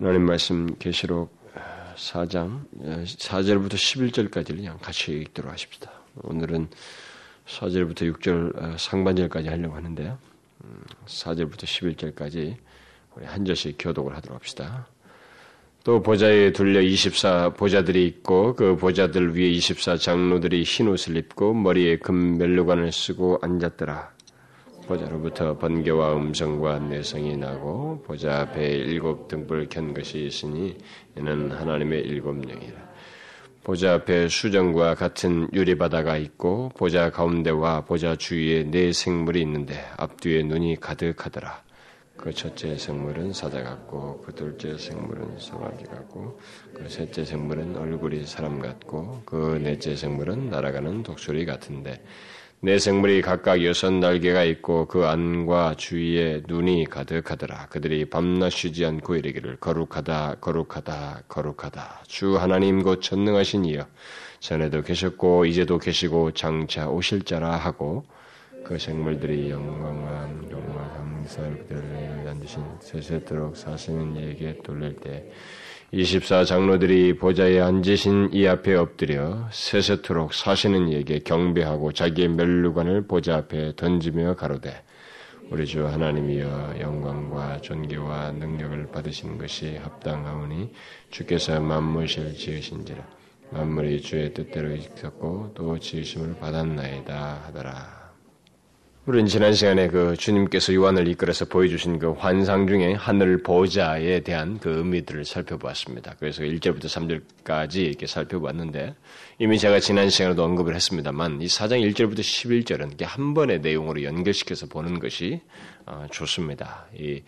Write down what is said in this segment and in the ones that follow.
하나님 말씀 계시록 4장 4절부터 11절까지를 그냥 같이 읽도록 하십시다. 오늘은 4절부터 6절 상반절까지 하려고 하는데요. 4절부터 11절까지 우리 한 절씩 교독을 하도록 합시다. 또 보좌에 둘려 24 보좌들이 있고 그 보좌들 위에 24 장로들이 흰 옷을 입고 머리에 금 멜루관을 쓰고 앉았더라. 보좌로부터 번개와 음성과 내성이 나고 보좌 앞에 일곱 등불 켠 것이 있으니 이는 하나님의 일곱 영이라. 보좌 앞에 수정과 같은 유리바다가 있고 보좌 가운데와 보좌 주위에 네 생물이 있는데 앞뒤에 눈이 가득하더라. 그 첫째 생물은 사자 같고 그 둘째 생물은 소갈기 같고 그 셋째 생물은 얼굴이 사람 같고 그 넷째 생물은 날아가는 독수리 같은데 내 생물이 각각 여섯 날개가 있고 그 안과 주위에 눈이 가득하더라. 그들이 밤낮 쉬지 않고 이르기를 거룩하다, 거룩하다, 거룩하다. 주 하나님 곧 전능하신 이여. 전에도 계셨고 이제도 계시고 장차 오실 자라 하고 그 생물들이 영광과 영광 항상 그들을 앉으신 세세토록 사시는 이에게 돌릴 때 24 장로들이 보좌에 앉으신 이 앞에 엎드려 세세토록 사시는 이에게 경배하고 자기의 멸류관을 보좌 앞에 던지며 가로되 우리 주 하나님이여 영광과 존귀와 능력을 받으신 것이 합당하오니 주께서 만무실 지으신지라 만물이 주의 뜻대로 있었고 또 지으심을 받았나이다 하더라. 우리는 지난 시간에 그 주님께서 요한을 이끌어서 보여주신 그 환상 중에 하늘 보좌에 대한 그 의미들을 살펴보았습니다. 그래서 1절부터 3절까지 이렇게 살펴봤는데 이미 제가 지난 시간에도 언급을 했습니다만 이 4장 1절부터 11절은 한 번의 내용으로 연결시켜서 보는 것이 어, 좋습니다. 이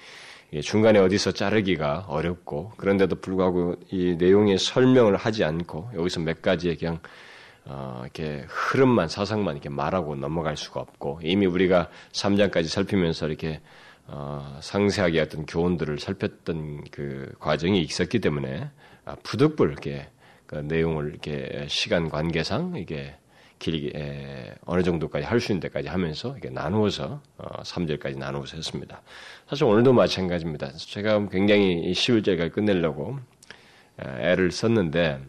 중간에 어디서 자르기가 어렵고 그런데도 불구하고 이 내용의 설명을 하지 않고 여기서 몇 가지의 그냥 어, 이렇게 흐름만 사상만 이렇게 말하고 넘어갈 수가 없고 이미 우리가 3장까지 살피면서 이렇게 어, 상세하게 어떤 교훈들을 살폈던 그 과정이 있었기 때문에 아, 부득불 이렇게 그 내용을 이렇게 시간 관계상 이게 길게 에, 어느 정도까지 할 수 있는 데까지 하면서 이렇게 나누어서 어, 3절까지 나누어서 했습니다. 사실 오늘도 마찬가지입니다. 제가 굉장히 11절까지 끝내려고 애를 썼는데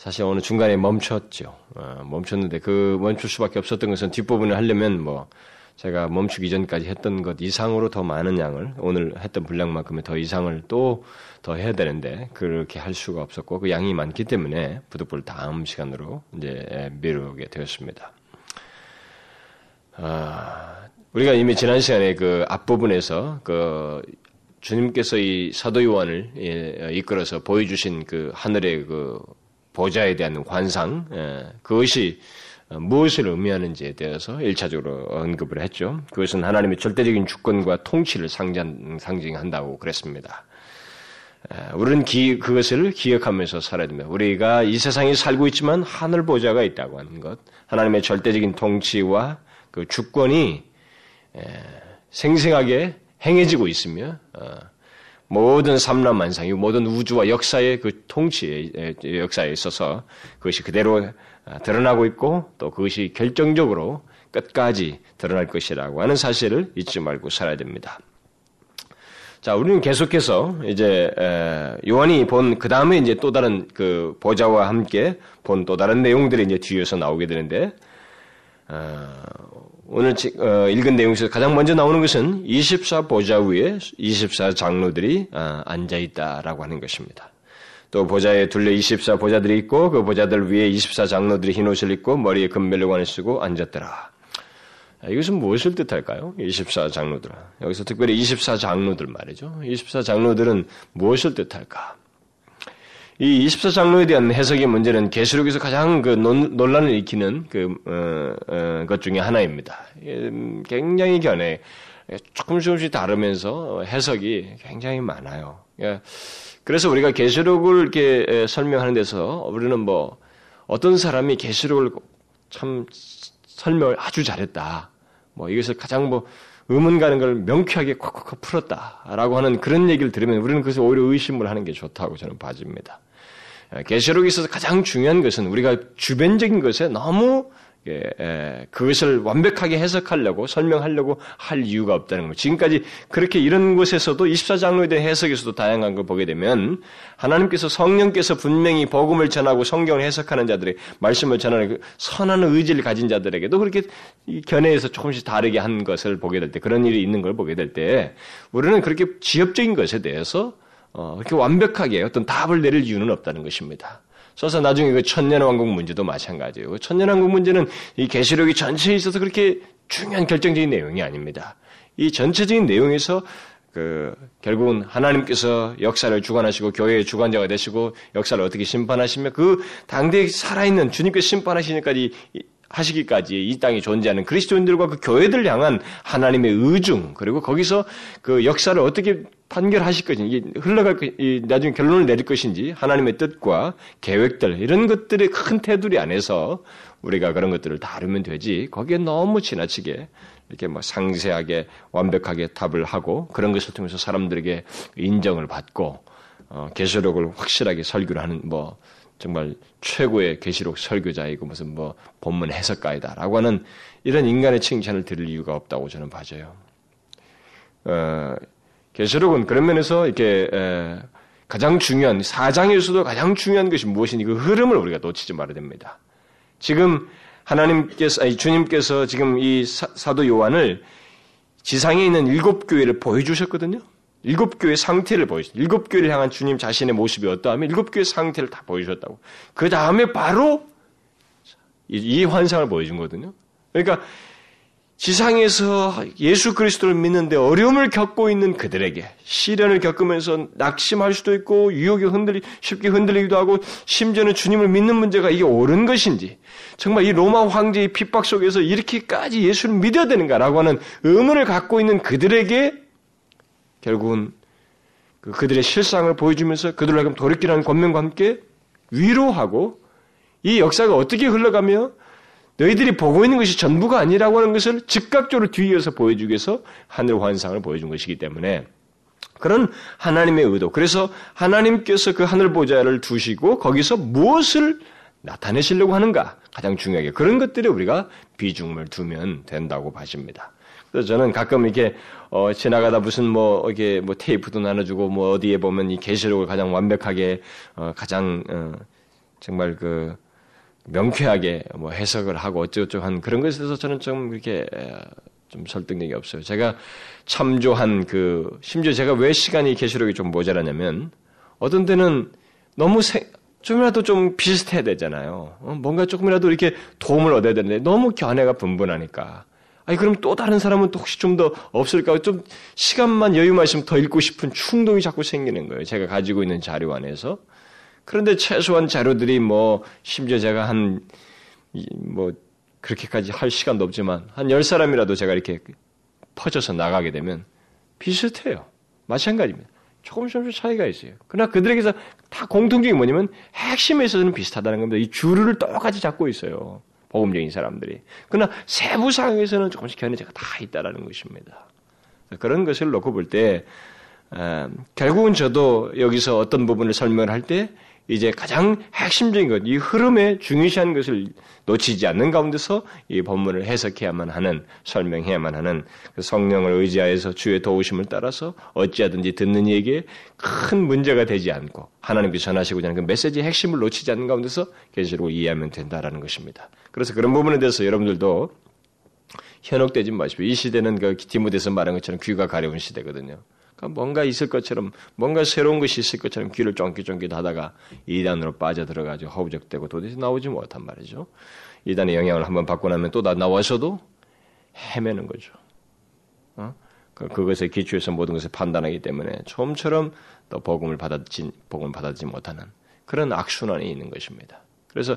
사실 오늘 중간에 멈췄죠. 어, 멈췄는데 그 멈출 수밖에 없었던 것은 뒷부분을 하려면 뭐 제가 멈추기 전까지 했던 것 이상으로 더 많은 양을 오늘 했던 분량만큼의 더 이상을 또 더 해야 되는데 그렇게 할 수가 없었고 그 양이 많기 때문에 부득불 다음 시간으로 이제 미루게 되었습니다. 아, 우리가 이미 지난 시간에 그 앞부분에서 그 주님께서 이 사도 요한을 예, 이끌어서 보여주신 그 하늘의 그 보좌에 대한 관상, 예, 그것이 무엇을 의미하는지에 대해서 1차적으로 언급을 했죠. 그것은 하나님의 절대적인 주권과 통치를 상징, 상징한다고 그랬습니다. 예, 우리는 기, 그것을 기억하면서 살아야 됩니다. 우리가 이 세상에 살고 있지만 하늘 보좌가 있다고 하는 것, 하나님의 절대적인 통치와 그 주권이 예, 생생하게 행해지고 있으며 어, 모든 삼라만상이 모든 우주와 역사의 그 통치의 역사에 있어서 그것이 그대로 아, 드러나고 있고 또 그것이 결정적으로 끝까지 드러날 것이라고 하는 사실을 잊지 말고 살아야 됩니다. 자, 우리는 계속해서 이제 요한이 본 그 다음에 이제 또 다른 그 보좌와 함께 본 또 다른 내용들이 이제 뒤에서 나오게 되는데 어, 오늘 어, 읽은 내용 에서 가장 먼저 나오는 것은 24 보좌 위에 24 장로들이 어, 앉아 있다라고 하는 것입니다. 또 보좌에 둘러 24 보좌들이 있고 그 보좌들 위에 24 장로들이 흰 옷을 입고 머리에 금멜로관을 쓰고 앉았더라. 아, 이것은 무엇을 뜻할까요? 24 장로들. 여기서 특별히 24 장로들 말이죠. 24 장로들은 무엇을 뜻할까? 이 24장로에 대한 해석의 문제는 계시록에서 가장 그 논란을 일으키는 그, 어, 어, 것 중에 하나입니다. 굉장히 견해, 조금씩 조금씩 다르면서 해석이 굉장히 많아요. 예. 그래서 우리가 계시록을 이렇게 설명하는 데서 우리는 뭐 어떤 사람이 계시록을 참 설명을 아주 잘했다. 뭐 이것을 가장 뭐 의문 가는 걸 명쾌하게 콱콱콱 풀었다라고 하는 그런 얘기를 들으면 우리는 그것을 오히려 의심을 하는 게 좋다고 저는 봐집니다. 계시록에 있어서 가장 중요한 것은 우리가 주변적인 것에 너무 예, 그것을 완벽하게 해석하려고 설명하려고 할 이유가 없다는 겁니다. 지금까지 그렇게 이런 곳에서도 24장로에 대한 해석에서도 다양한 걸 보게 되면 하나님께서 성령께서 분명히 복음을 전하고 성경을 해석하는 자들의 말씀을 전하는 그 선한 의지를 가진 자들에게도 그렇게 견해에서 조금씩 다르게 한 것을 보게 될 때 그런 일이 있는 걸 보게 될 때 우리는 그렇게 지엽적인 것에 대해서 어, 그렇게 완벽하게 어떤 답을 내릴 이유는 없다는 것입니다. 써서 나중에 그 천년왕국 문제도 마찬가지예요. 그 천년왕국 문제는 이 계시록이 전체에 있어서 그렇게 중요한 결정적인 내용이 아닙니다. 이 전체적인 내용에서 그 결국은 하나님께서 역사를 주관하시고 교회의 주관자가 되시고 역사를 어떻게 심판하시며 그 당대에 살아있는 주님께서 심판하시기까지 하시기까지 이 땅에 존재하는 그리스도인들과 그 교회들 향한 하나님의 의중 그리고 거기서 그 역사를 어떻게 판결하실 것인지 흘러갈 나중에 결론을 내릴 것인지 하나님의 뜻과 계획들 이런 것들의 큰 테두리 안에서 우리가 그런 것들을 다루면 되지 거기에 너무 지나치게 이렇게 뭐 상세하게 완벽하게 답을 하고 그런 것을 통해서 사람들에게 인정을 받고 어, 계시록을 확실하게 설교를 하는 뭐 정말 최고의 계시록 설교자이고 무슨 뭐 본문 해석가이다라고 하는 이런 인간의 칭찬을 들을 이유가 없다고 저는 봐져요. 어, 계시록은 그런 면에서 이렇게 에, 가장 중요한 사장에서도 가장 중요한 것이 무엇이니 그 흐름을 우리가 놓치지 말아야 됩니다. 지금 하나님께서 아니 주님께서 지금 이 사, 도 요한을 지상에 있는 일곱 교회를 보여주셨거든요. 일곱 교회 상태를 보여주셨 일곱 교회를 향한 주님 자신의 모습이 어떠하면 일곱 교회 상태를 다 보여주셨다고. 그 다음에 바로 이 환상을 보여준 거거든요. 그러니까 지상에서 예수 그리스도를 믿는데 어려움을 겪고 있는 그들에게 시련을 겪으면서 낙심할 수도 있고 유혹에 흔들리 쉽게 흔들리기도 하고 심지어는 주님을 믿는 문제가 이게 옳은 것인지 정말 이 로마 황제의 핍박 속에서 이렇게까지 예수를 믿어야 되는가라고 하는 의문을 갖고 있는 그들에게 결국은 그 그들의 실상을 보여주면서 그들을 돌이키라는 권면과 함께 위로하고 이 역사가 어떻게 흘러가며 너희들이 보고 있는 것이 전부가 아니라고 하는 것을 즉각적으로 뒤이어서 보여주기 위해서 하늘 환상을 보여준 것이기 때문에 그런 하나님의 의도. 그래서 하나님께서 그 하늘 보좌를 두시고 거기서 무엇을 나타내시려고 하는가 가장 중요하게 그런 것들에 우리가 비중을 두면 된다고 봐집니다. 그래서 저는 가끔 이렇게 어, 지나가다 무슨 뭐 이게 뭐 테이프도 나눠주고 뭐 어디에 보면 이 계시록을 가장 완벽하게 어, 가장 어, 정말 그 명쾌하게 뭐 해석을 하고 어쩌고저쩌고 한 그런 것에 대해서 저는 좀 이렇게 좀 설득력이 없어요. 제가 참조한 그 심지어 제가 왜 시간이 계시록이 좀 모자라냐면 어떤 때는 너무 세, 좀이라도 좀 비슷해야 되잖아요. 어? 뭔가 조금이라도 이렇게 도움을 얻어야 되는데 너무 견해가 분분하니까. 아니 그럼 또 다른 사람은 또 혹시 좀 더 없을까? 좀 시간만 여유만 있으면 더 읽고 싶은 충동이 자꾸 생기는 거예요. 제가 가지고 있는 자료 안에서. 그런데 최소한 자료들이 뭐 심지어 제가 한 뭐 그렇게까지 할 시간도 없지만 한 열 사람이라도 제가 이렇게 퍼져서 나가게 되면 비슷해요. 마찬가지입니다. 조금씩 조금씩 차이가 있어요. 그러나 그들에게서 다 공통적인 뭐냐면 핵심에 있어서는 비슷하다는 겁니다. 이 주류를 똑같이 잡고 있어요. 복음적인 사람들이. 그러나 세부 상황에서는 조금씩 견해가 다 있다라는 것입니다. 그런 것을 놓고 볼 때, 결국은 저도 여기서 어떤 부분을 설명을 할 때 이제 가장 핵심적인 것, 이 흐름에 중요시하는 것을 놓치지 않는 가운데서 이 본문을 해석해야만 하는, 설명해야만 하는 그 성령을 의지하여서 주의 도우심을 따라서 어찌하든지 듣는 이에게 큰 문제가 되지 않고 하나님께 전하시고자 하는 그 메시지의 핵심을 놓치지 않는 가운데서 계시록을 이해하면 된다라는 것입니다. 그래서 그런 부분에 대해서 여러분들도 현혹되지 마십시오. 이 시대는 그 디모데서 말한 것처럼 귀가 가려운 시대거든요. 그러니까 뭔가 있을 것처럼 뭔가 새로운 것이 있을 것처럼 귀를 쫑깃쫑깃 하다가 이단으로 빠져들어가지고 허우적대고 도대체 나오지 못한 말이죠. 이단의 영향을 한번 받고 나면 또 나와서도 헤매는 거죠. 어? 그, 그것에 기초해서 모든 것을 판단하기 때문에 좀처럼 또 복음을 받아지 복음을 받아지 못하는 그런 악순환이 있는 것입니다. 그래서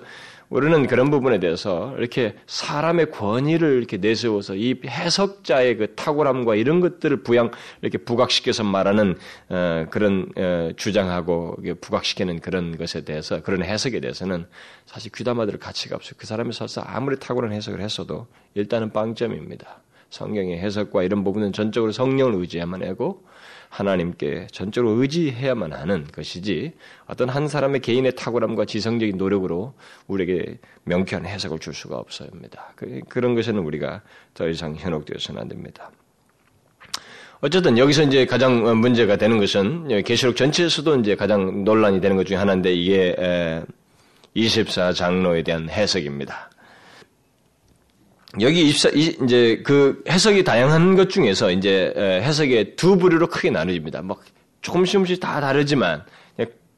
우리는 그런 부분에 대해서 이렇게 사람의 권위를 이렇게 내세워서 이 해석자의 그 탁월함과 이런 것들을 부양 이렇게 부각시켜서 말하는 어, 그런 어, 주장하고 부각시키는 그런 것에 대해서 그런 해석에 대해서는 사실 귀담아들 가치가 없어요. 그 사람이 설사 아무리 탁월한 해석을 했어도 일단은 빵점입니다. 성경의 해석과 이런 부분은 전적으로 성령을 의지해야만 하고 하나님께 전적으로 의지해야만 하는 것이지 어떤 한 사람의 개인의 탁월함과 지성적인 노력으로 우리에게 명쾌한 해석을 줄 수가 없습니다. 그, 그런 것에는 우리가 더 이상 현혹되어서는 안 됩니다. 어쨌든 여기서 이제 가장 문제가 되는 것은 계시록 전체에서도 이제 가장 논란이 되는 것 중에 하나인데 이게 24장로에 대한 해석입니다. 여기 입사, 이제 그 해석이 다양한 것 중에서 이제 해석의 두 부류로 크게 나눠집니다. 뭐 조금씩 조금씩 다 다르지만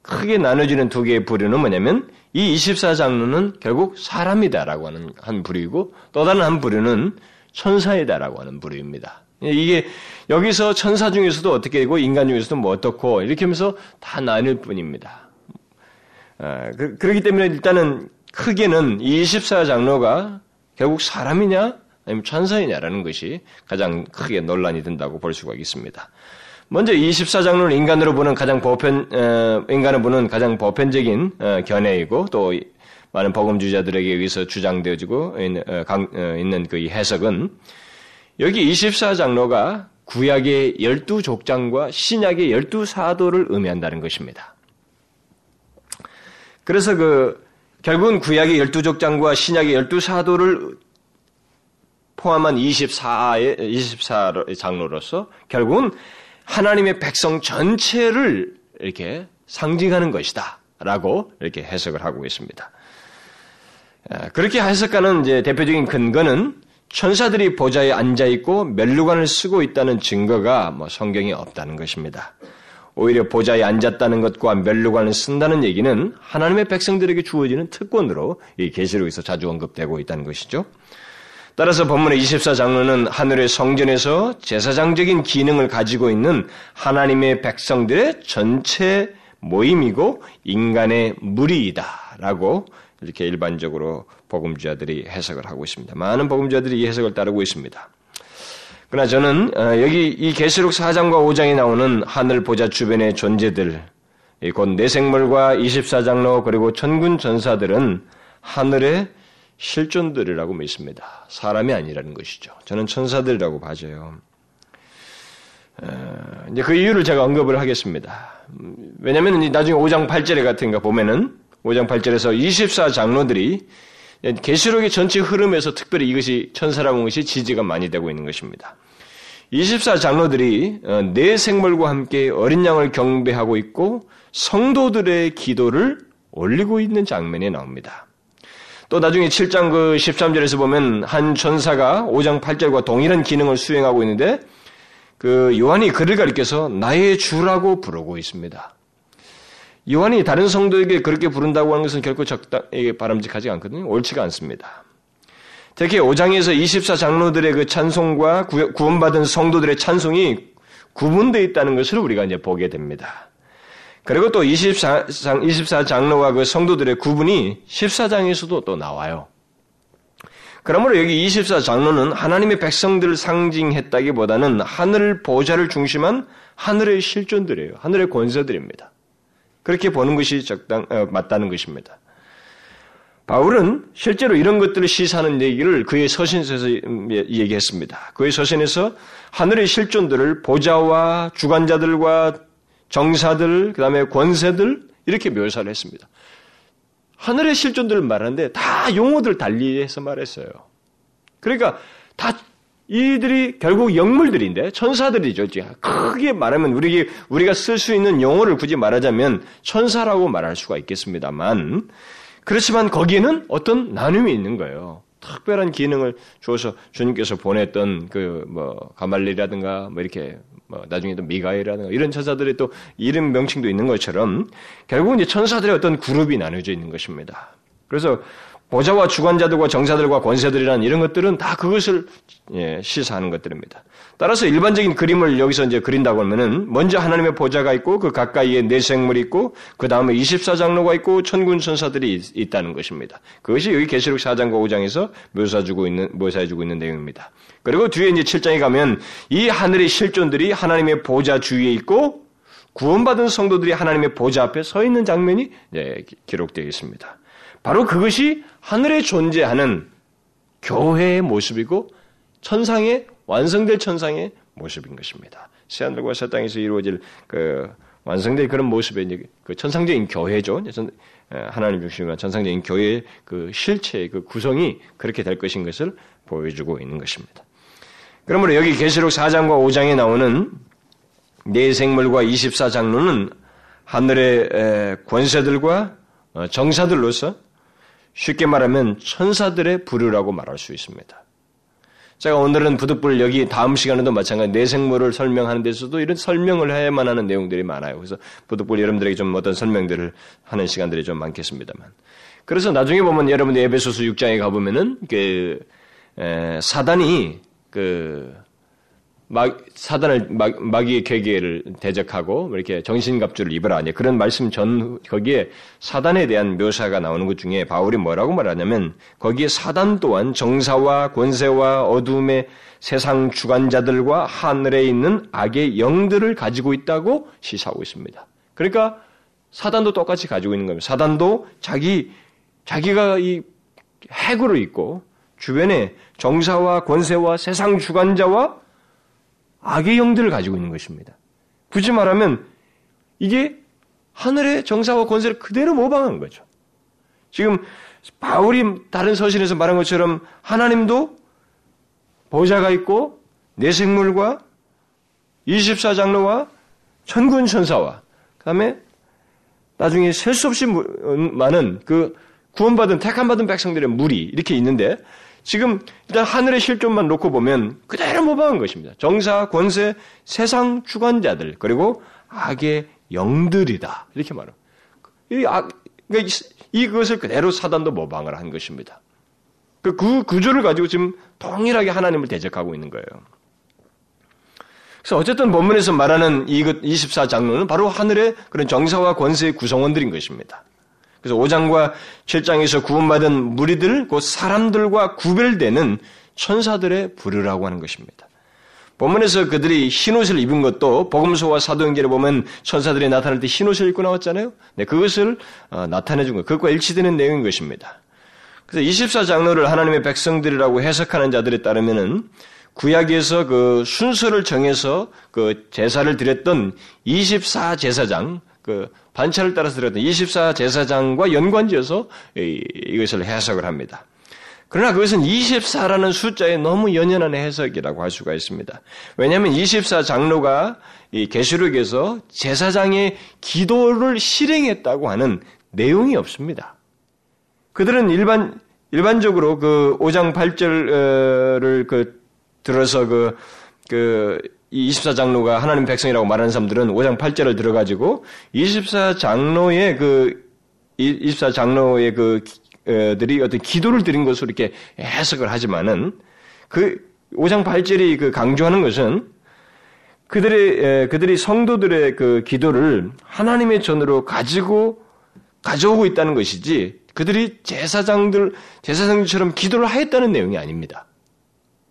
크게 나눠지는 두 개의 부류는 뭐냐면 이 24장로는 결국 사람이다라고 하는 한 부류이고 또 다른 한 부류는 천사이다라고 하는 부류입니다. 이게 여기서 천사 중에서도 어떻게 되고 인간 중에서도 뭐 어떻고 이렇게 하면서 다 나눌 뿐입니다. 아, 그, 그렇기 때문에 일단은 크게는 이 24장로가 결국 사람이냐 아니면 천사이냐라는 것이 가장 크게 논란이 된다고 볼 수가 있습니다. 먼저 24장로는 인간으로 보는 가장 보편 어, 인간을 보는 가장 보편적인 어, 견해이고 또 많은 복음주자들에게 의해서 주장되어지고 있는, 어, 강, 어, 있는 그 해석은 여기 24장로가 구약의 12족장과 신약의 12사도를 의미한다는 것입니다. 그래서 그 결국은 구약의 열두 족장과 신약의 열두 사도를 포함한 24의 24 장로로서 결국은 하나님의 백성 전체를 이렇게 상징하는 것이다라고 이렇게 해석을 하고 있습니다. 아, 그렇게 해석하는 이제 대표적인 근거는 천사들이 보좌에 앉아 있고 멸류관을 쓰고 있다는 증거가 뭐 성경에 없다는 것입니다. 오히려 보좌에 앉았다는 것과 멸류관을 쓴다는 얘기는 하나님의 백성들에게 주어지는 특권으로 이 계시록에서 자주 언급되고 있다는 것이죠. 따라서 본문의 24장로는 하늘의 성전에서 제사장적인 기능을 가지고 있는 하나님의 백성들의 전체 모임이고 인간의 무리이다라고 이렇게 일반적으로 복음주자들이 해석을 하고 있습니다. 많은 복음주자들이 이 해석을 따르고 있습니다. 그러나 저는 어, 여기 이 계시록 4장과 5장에 나오는 하늘 보좌 주변의 존재들, 곧 내생물과 24장로 그리고 천군 전사들은 하늘의 실존들이라고 믿습니다. 사람이 아니라는 것이죠. 저는 천사들이라고 봐져요. 어, 이제 그 이유를 제가 언급을 하겠습니다. 왜냐하면 나중에 5장 8절에 같은 거 보면은 5장 8절에서 24장로들이 계시록의 전체 흐름에서 특별히 이것이 천사라는 것이 지지가 많이 되고 있는 것입니다. 24장로들이 어, 내 생물과 함께 어린 양을 경배하고 있고 성도들의 기도를 올리고 있는 장면이 나옵니다. 또 나중에 7장 그 13절에서 보면 한 천사가 5장 8절과 동일한 기능을 수행하고 있는데 그 요한이 그를 가리켜서 나의 주라고 부르고 있습니다. 요한이 다른 성도에게 그렇게 부른다고 하는 것은 결코 적당하게 바람직하지 않거든요. 옳지가 않습니다. 특히 5장에서 24장로들의 그 찬송과 구원받은 성도들의 찬송이 구분되어 있다는 것을 우리가 이제 보게 됩니다. 그리고 또 24장, 24장로와 그 성도들의 구분이 14장에서도 또 나와요. 그러므로 여기 24장로는 하나님의 백성들을 상징했다기보다는 하늘 보좌를 중심한 하늘의 실존들이에요. 하늘의 권세들입니다. 그렇게 보는 것이 적당 어, 맞다는 것입니다. 바울은 실제로 이런 것들을 시사하는 얘기를 그의 서신에서 얘기했습니다. 그의 서신에서 하늘의 실존들을 보좌와 주관자들과 정사들, 그 다음에 권세들 이렇게 묘사를 했습니다. 하늘의 실존들을 말하는데 다 용어들 달리해서 말했어요. 그러니까 다 이들이 결국 영물들인데 천사들이죠. 크게 말하면 우리 우리가 쓸 수 있는 용어를 굳이 말하자면 천사라고 말할 수가 있겠습니다만 그렇지만 거기에는 어떤 나눔이 있는 거예요. 특별한 기능을 주어서 주님께서 보냈던 그 뭐 가말리라든가 뭐 이렇게 뭐 나중에도 미가엘이라든가 이런 천사들의 또 이름 명칭도 있는 것처럼 결국은 이제 천사들의 어떤 그룹이 나눠져 있는 것입니다. 그래서 보좌와 주관자들과 정사들과 권세들이라는 이런 것들은 다 그것을 예, 시사하는 것들입니다. 따라서 일반적인 그림을 여기서 이제 그린다고 하면은 먼저 하나님의 보좌가 있고 그 가까이에 내생물이 있고 그 다음에 24장로가 있고 천군 천사들이 있, 다는 것입니다. 그것이 여기 계시록 4장과 5장에서 묘사주고 있는 묘사해주고 있는 내용입니다. 그리고 뒤에 이제 7장에 가면 이 하늘의 실존들이 하나님의 보좌 주위에 있고 구원받은 성도들이 하나님의 보좌 앞에 서 있는 장면이 기록되어 있습니다. 바로 그것이 하늘에 존재하는 교회의 모습이고 천상의 완성될 천상의 모습인 것입니다. 새하늘과 새 땅에서 이루어질 그 완성된 그런 모습의 그 천상적인 교회죠. 하나님 중심으로 천상적인 교회의 그 실체의 그 구성이 그렇게 될 것인 것을 보여주고 있는 것입니다. 그러므로 여기 계시록 4장과 5장에 나오는 네 생물과 24장로는 하늘의 권세들과 어, 정사들로서 쉽게 말하면 천사들의 부류라고 말할 수 있습니다. 제가 오늘은 부득불 여기 다음 시간에도 마찬가지 내생물을 설명하는 데서도 이런 설명을 해야만 하는 내용들이 많아요. 그래서 부득불 여러분들에게 좀 어떤 설명들을 하는 시간들이 좀 많겠습니다만. 그래서 나중에 보면 여러분들 에베소서 6장에 가보면은 그 에, 사단이 그 막, 사단을 막, 마귀의 계계를 대적하고 뭐 이렇게 정신갑주를 입으라 아니 그런 말씀 전 거기에 사단에 대한 묘사가 나오는 것 중에 바울이 뭐라고 말하냐면 거기에 사단 또한 정사와 권세와 어둠의 세상 주관자들과 하늘에 있는 악의 영들을 가지고 있다고 시사하고 있습니다. 그러니까 사단도 똑같이 가지고 있는 겁니다. 사단도 자기 자기가 이 핵으로 있고 주변에 정사와 권세와 세상 주관자와 악의 영들을 가지고 있는 것입니다. 굳이 말하면 이게 하늘의 정사와 권세를 그대로 모방한 거죠. 지금 바울이 다른 서신에서 말한 것처럼 하나님도 보좌가 있고 내생물과 24장로와 천군 천사와 그다음에 나중에 셀 수 없이 많은 그 구원받은 택함받은 백성들의 무리 이렇게 있는데 지금 일단 하늘의 실존만 놓고 보면 그대로 모방한 것입니다. 정사, 권세, 세상 주관자들 그리고 악의 영들이다 이렇게 말합니다. 이 악, 그러니까 이것을 그대로 사단도 모방을 한 것입니다. 그, 그 구조를 가지고 지금 동일하게 하나님을 대적하고 있는 거예요. 그래서 어쨌든 본문에서 말하는 이것 24장로는 바로 하늘의 그런 정사와 권세의 구성원들인 것입니다. 그래서 5장과 7장에서 구원받은 무리들, 곧 사람들과 구별되는 천사들의 부르라고 하는 것입니다. 본문에서 그들이 흰옷을 입은 것도 복음서와 사도행전에 보면 천사들이 나타날 때 흰옷을 입고 나왔잖아요. 네, 그것을 어, 나타내 준 것, 그것과 일치되는 내용인 것입니다. 그래서 24장로를 하나님의 백성들이라고 해석하는 자들에 따르면은 구약에서 그 순서를 정해서 그 제사를 드렸던 24제사장, 그 반차를 따라서 들었던 24 제사장과 연관지어서 이것을 해석을 합니다. 그러나 그것은 24라는 숫자에 너무 연연한 해석이라고 할 수가 있습니다. 왜냐하면 24 장로가 이 계시록에서 제사장의 기도를 실행했다고 하는 내용이 없습니다. 그들은 일반 일반적으로 그 5장 8절을 그 들어서 그, 그, 24장로가 하나님 백성이라고 말하는 사람들은 5장 8절을 들어가지고 24장로의 그 24장로의 그 들이 어떤 기도를 드린 것으로 이렇게 해석을 하지만은 그 5장 8절이 그 강조하는 것은 그들의 그들이 성도들의 그 기도를 하나님의 전으로 가지고 가져오고 있다는 것이지 그들이 제사장들 제사장들처럼 기도를 하였다는 내용이 아닙니다.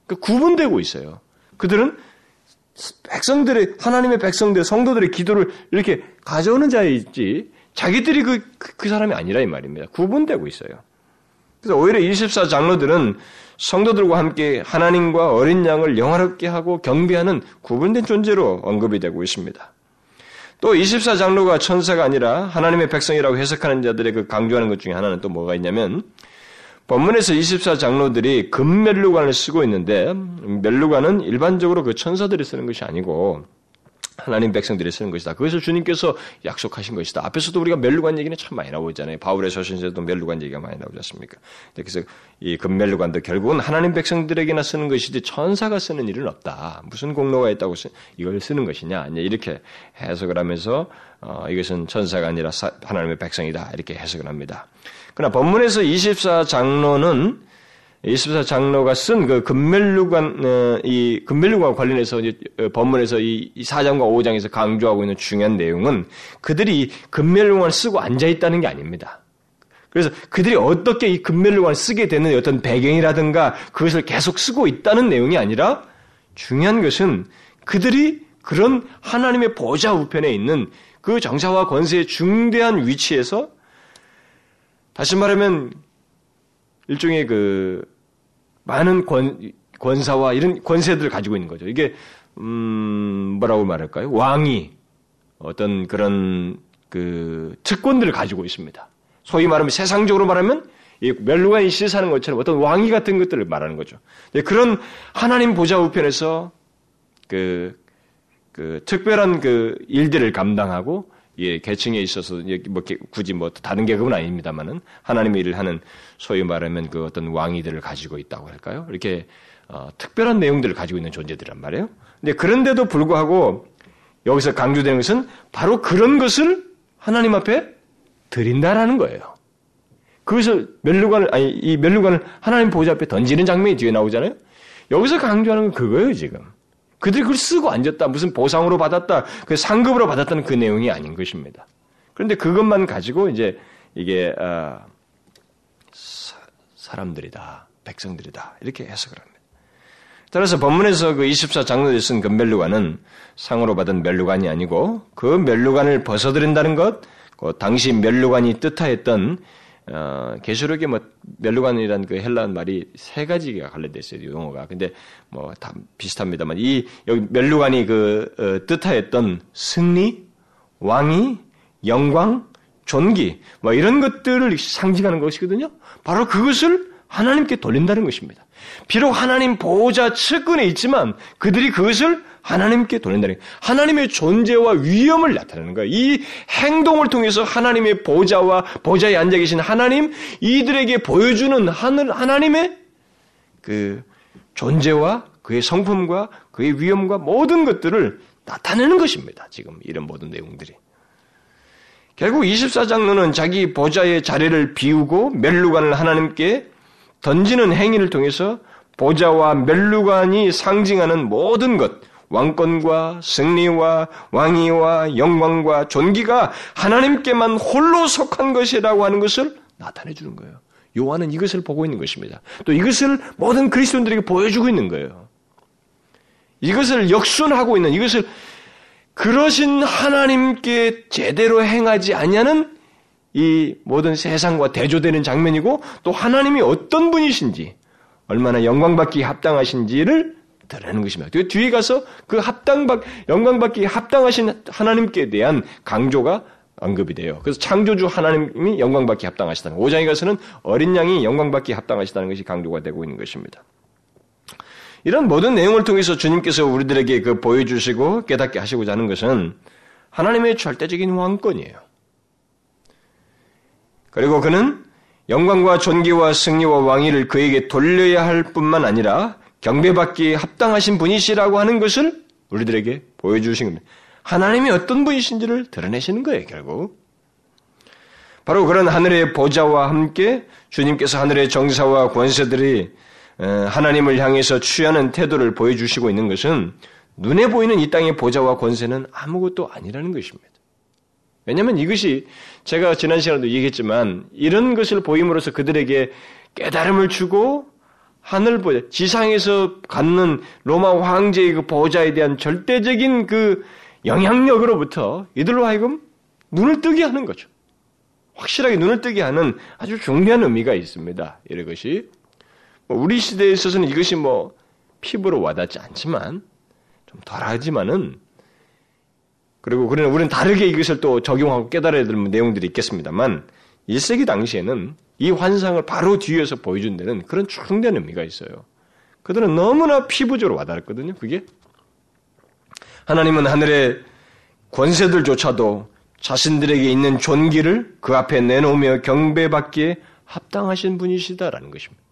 그 구분되고 있어요. 그들은 백성들의 하나님의 백성들 성도들의 기도를 이렇게 가져오는 자이지 자기들이 그, 그, 그 사람이 아니라 이 말입니다. 구분되고 있어요. 그래서 오히려 24 장로들은 성도들과 함께 하나님과 어린 양을 영화롭게 하고 경배하는 구분된 존재로 언급이 되고 있습니다. 또 24 장로가 천사가 아니라 하나님의 백성이라고 해석하는 자들의 그 강조하는 것 중에 하나는 또 뭐가 있냐면 본문에서 24 장로들이 금멜루관을 쓰고 있는데 멜루관은 일반적으로 그 천사들이 쓰는 것이 아니고 하나님 백성들이 쓰는 것이다. 그것을 주님께서 약속하신 것이다. 앞에서도 우리가 멜루관 얘기는 참 많이 나오잖아요. 바울의 서신에도 멜루관 얘기가 많이 나오지 않습니까? 그래서 이 금멜루관도 결국은 하나님 백성들에게나 쓰는 것이지 천사가 쓰는 일은 없다. 무슨 공로가 있다고 이걸 쓰는 것이냐? 이렇게 해석을 하면서 어, 이것은 천사가 아니라 하나님의 백성이다. 이렇게 해석을 합니다. 그러나 본문에서 24 장로는 24 장로가 쓴 그 금멜루관 어, 이 금멜루관 관련해서 이제 어, 본문에서 이 4장과 5장에서 강조하고 있는 중요한 내용은 그들이 금멜루관을 쓰고 앉아 있다는 게 아닙니다. 그래서 그들이 어떻게 이 금멜루관을 쓰게 되는 어떤 배경이라든가 그것을 계속 쓰고 있다는 내용이 아니라 중요한 것은 그들이 그런 하나님의 보좌 우편에 있는 그 정사와 권세의 중대한 위치에서 다시 말하면 일종의 그 많은 권, 권사와 이런 권세들을 가지고 있는 거죠. 이게 음 뭐라고 말할까요? 왕이 어떤 그런 그 특권들을 가지고 있습니다. 소위 말하면 세상적으로 말하면 이 멜루간이 시사하는 것처럼 어떤 왕위 같은 것들을 말하는 거죠. 그런 하나님 보좌 우편에서 그, 그 특별한 그 일들을 감당하고 예, 계층에 있어서 뭐 굳이 뭐 다른 계급은 아닙니다만은 하나님의 일을 하는 소위 말하면 그 어떤 왕위들을 가지고 있다고 할까요? 이렇게 어, 특별한 내용들을 가지고 있는 존재들란 말이에요. 근데 그런데도 불구하고 여기서 강조되는 것은 바로 그런 것을 하나님 앞에 드린다라는 거예요. 그것을 멸류관을 아니 이 멸류관을 하나님 보좌 앞에 던지는 장면이 뒤에 나오잖아요. 여기서 강조하는 건 그거예요 지금. 그들이 그걸 쓰고 앉았다 무슨 보상으로 받았다 그 상급으로 받았다는 그 내용이 아닌 것입니다. 그런데 그것만 가지고 이제 이게 어, 사, 람들이다 백성들이다 이렇게 해석을 합니다. 따라서 본문에서 그 24장로에 쓴그 멜루관은 상으로 받은 멜루관이 아니고 그 멜루관을 벗어들인다는 것, 그 당시 멜루관이 뜻하였던 어, 계시록에 뭐 멜루관이라는 그 헬란 말이 세 가지가 관련돼 있어요 용어가. 근데 뭐 다 비슷합니다만 이 여기 멜루관이 그 어, 뜻하였던 승리, 왕이, 영광, 존귀 뭐 이런 것들을 상징하는 것이거든요. 바로 그것을 하나님께 돌린다는 것입니다. 비록 하나님 보호자 측근에 있지만 그들이 그것을 하나님께 돌린다는 거예요. 하나님의 존재와 위엄을 나타내는 거예요. 이 행동을 통해서 하나님의 보좌와 보좌에 앉아 계신 하나님 이들에게 보여주는 하늘 하나님의 그 존재와 그의 성품과 그의 위엄과 모든 것들을 나타내는 것입니다. 지금 이런 모든 내용들이. 결국 24장로는 자기 보좌의 자리를 비우고 멜루관을 하나님께 던지는 행위를 통해서 보좌와 멜루관이 상징하는 모든 것, 왕권과 승리와 왕위와 영광과 존귀가 하나님께만 홀로 속한 것이라고 하는 것을 나타내 주는 거예요. 요한은 이것을 보고 있는 것입니다. 또 이것을 모든 그리스도인들에게 보여주고 있는 거예요. 이것을 역순하고 있는 이것을 그러신 하나님께 제대로 행하지 아니하는 이 모든 세상과 대조되는 장면이고 또 하나님이 어떤 분이신지 얼마나 영광받기 합당하신지를 드러내는 것입니다. 그 뒤에 가서 그 합당받 영광받기 합당하신 하나님께 대한 강조가 언급이 돼요. 그래서 창조주 하나님이 영광받기 합당하시다는 5장에 가서는 어린 양이 영광받기 합당하시다는 것이 강조가 되고 있는 것입니다. 이런 모든 내용을 통해서 주님께서 우리들에게 그 보여주시고 깨닫게 하시고자 하는 것은 하나님의 절대적인 왕권이에요. 그리고 그는 영광과 존귀와 승리와 왕위를 그에게 돌려야 할 뿐만 아니라 경배받기에 합당하신 분이시라고 하는 것을 우리들에게 보여주신 겁니다. 하나님이 어떤 분이신지를 드러내시는 거예요, 결국. 바로 그런 하늘의 보좌와 함께 주님께서 하늘의 정사와 권세들이 하나님을 향해서 취하는 태도를 보여주시고 있는 것은 눈에 보이는 이 땅의 보좌와 권세는 아무것도 아니라는 것입니다. 왜냐하면 이것이 제가 지난 시간에도 얘기했지만 이런 것을 보임으로써 그들에게 깨달음을 주고 하늘 보좌, 지상에서 갖는 로마 황제의 그 보좌에 대한 절대적인 그 영향력으로부터 이들로 하여금 눈을 뜨게 하는 거죠. 확실하게 눈을 뜨게 하는 아주 중요한 의미가 있습니다. 이런 것이. 뭐 우리 시대에 있어서는 이것이 뭐 피부로 와닿지 않지만 좀 덜하지만은 그리고 우리는 다르게 이것을 또 적용하고 깨달아야 될 내용들이 있겠습니다만 1세기 당시에는 이 환상을 바로 뒤에서 보여준 데는 그런 충분한 의미가 있어요. 그들은 너무나 피부적으로 와닿았거든요. 그게 하나님은 하늘의 권세들조차도 자신들에게 있는 존귀를 그 앞에 내놓으며 경배받기에 합당하신 분이시다라는 것입니다.